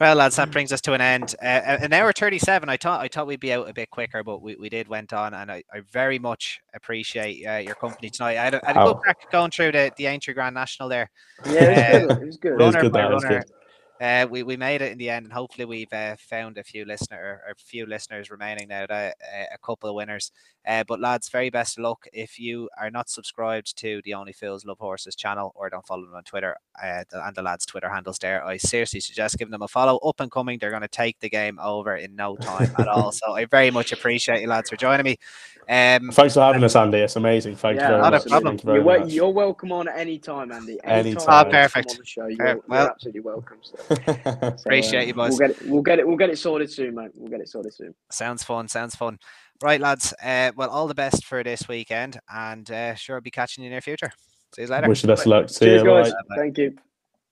Well, lads, that brings us to an end. Uh, an hour 37. I thought I thought we'd be out a bit quicker, but we, we did went on, and I, I very much appreciate uh, your company tonight. I had a, I had a good crack going through the, the Aintree Grand National there. Yeah, it was uh, good. It was good. Runner it was good, by runner, uh, we, we made it in the end, and hopefully we've uh, found a few listener or a few listeners remaining now. Uh, a couple of winners. Uh, but lads, very best of luck. If you are not subscribed to the Only Fools Love Horses channel or don't follow them on Twitter uh, and the lads' Twitter handles there, I seriously suggest giving them a follow. Up and coming, they're going to take the game over in no time at all. So I very much appreciate you lads for joining me. Um, Thanks for having us, Andy. It's amazing. Thank yeah, you very not much. A problem. You you're, you're, welcome on any time, Andy. Any time. Oh, perfect. On the show, you're, well, you're absolutely welcome. So. [laughs] so appreciate um, you, boys. We'll get, it, we'll get it. We'll get it sorted soon, mate. We'll get it sorted soon. Sounds fun. Sounds fun. Right, lads. Uh, well, all the best for this weekend, and uh, sure, I'll be catching you in the near future. See you later. Wish you best luck. See Cheers, you. guys. Bye. Thank you.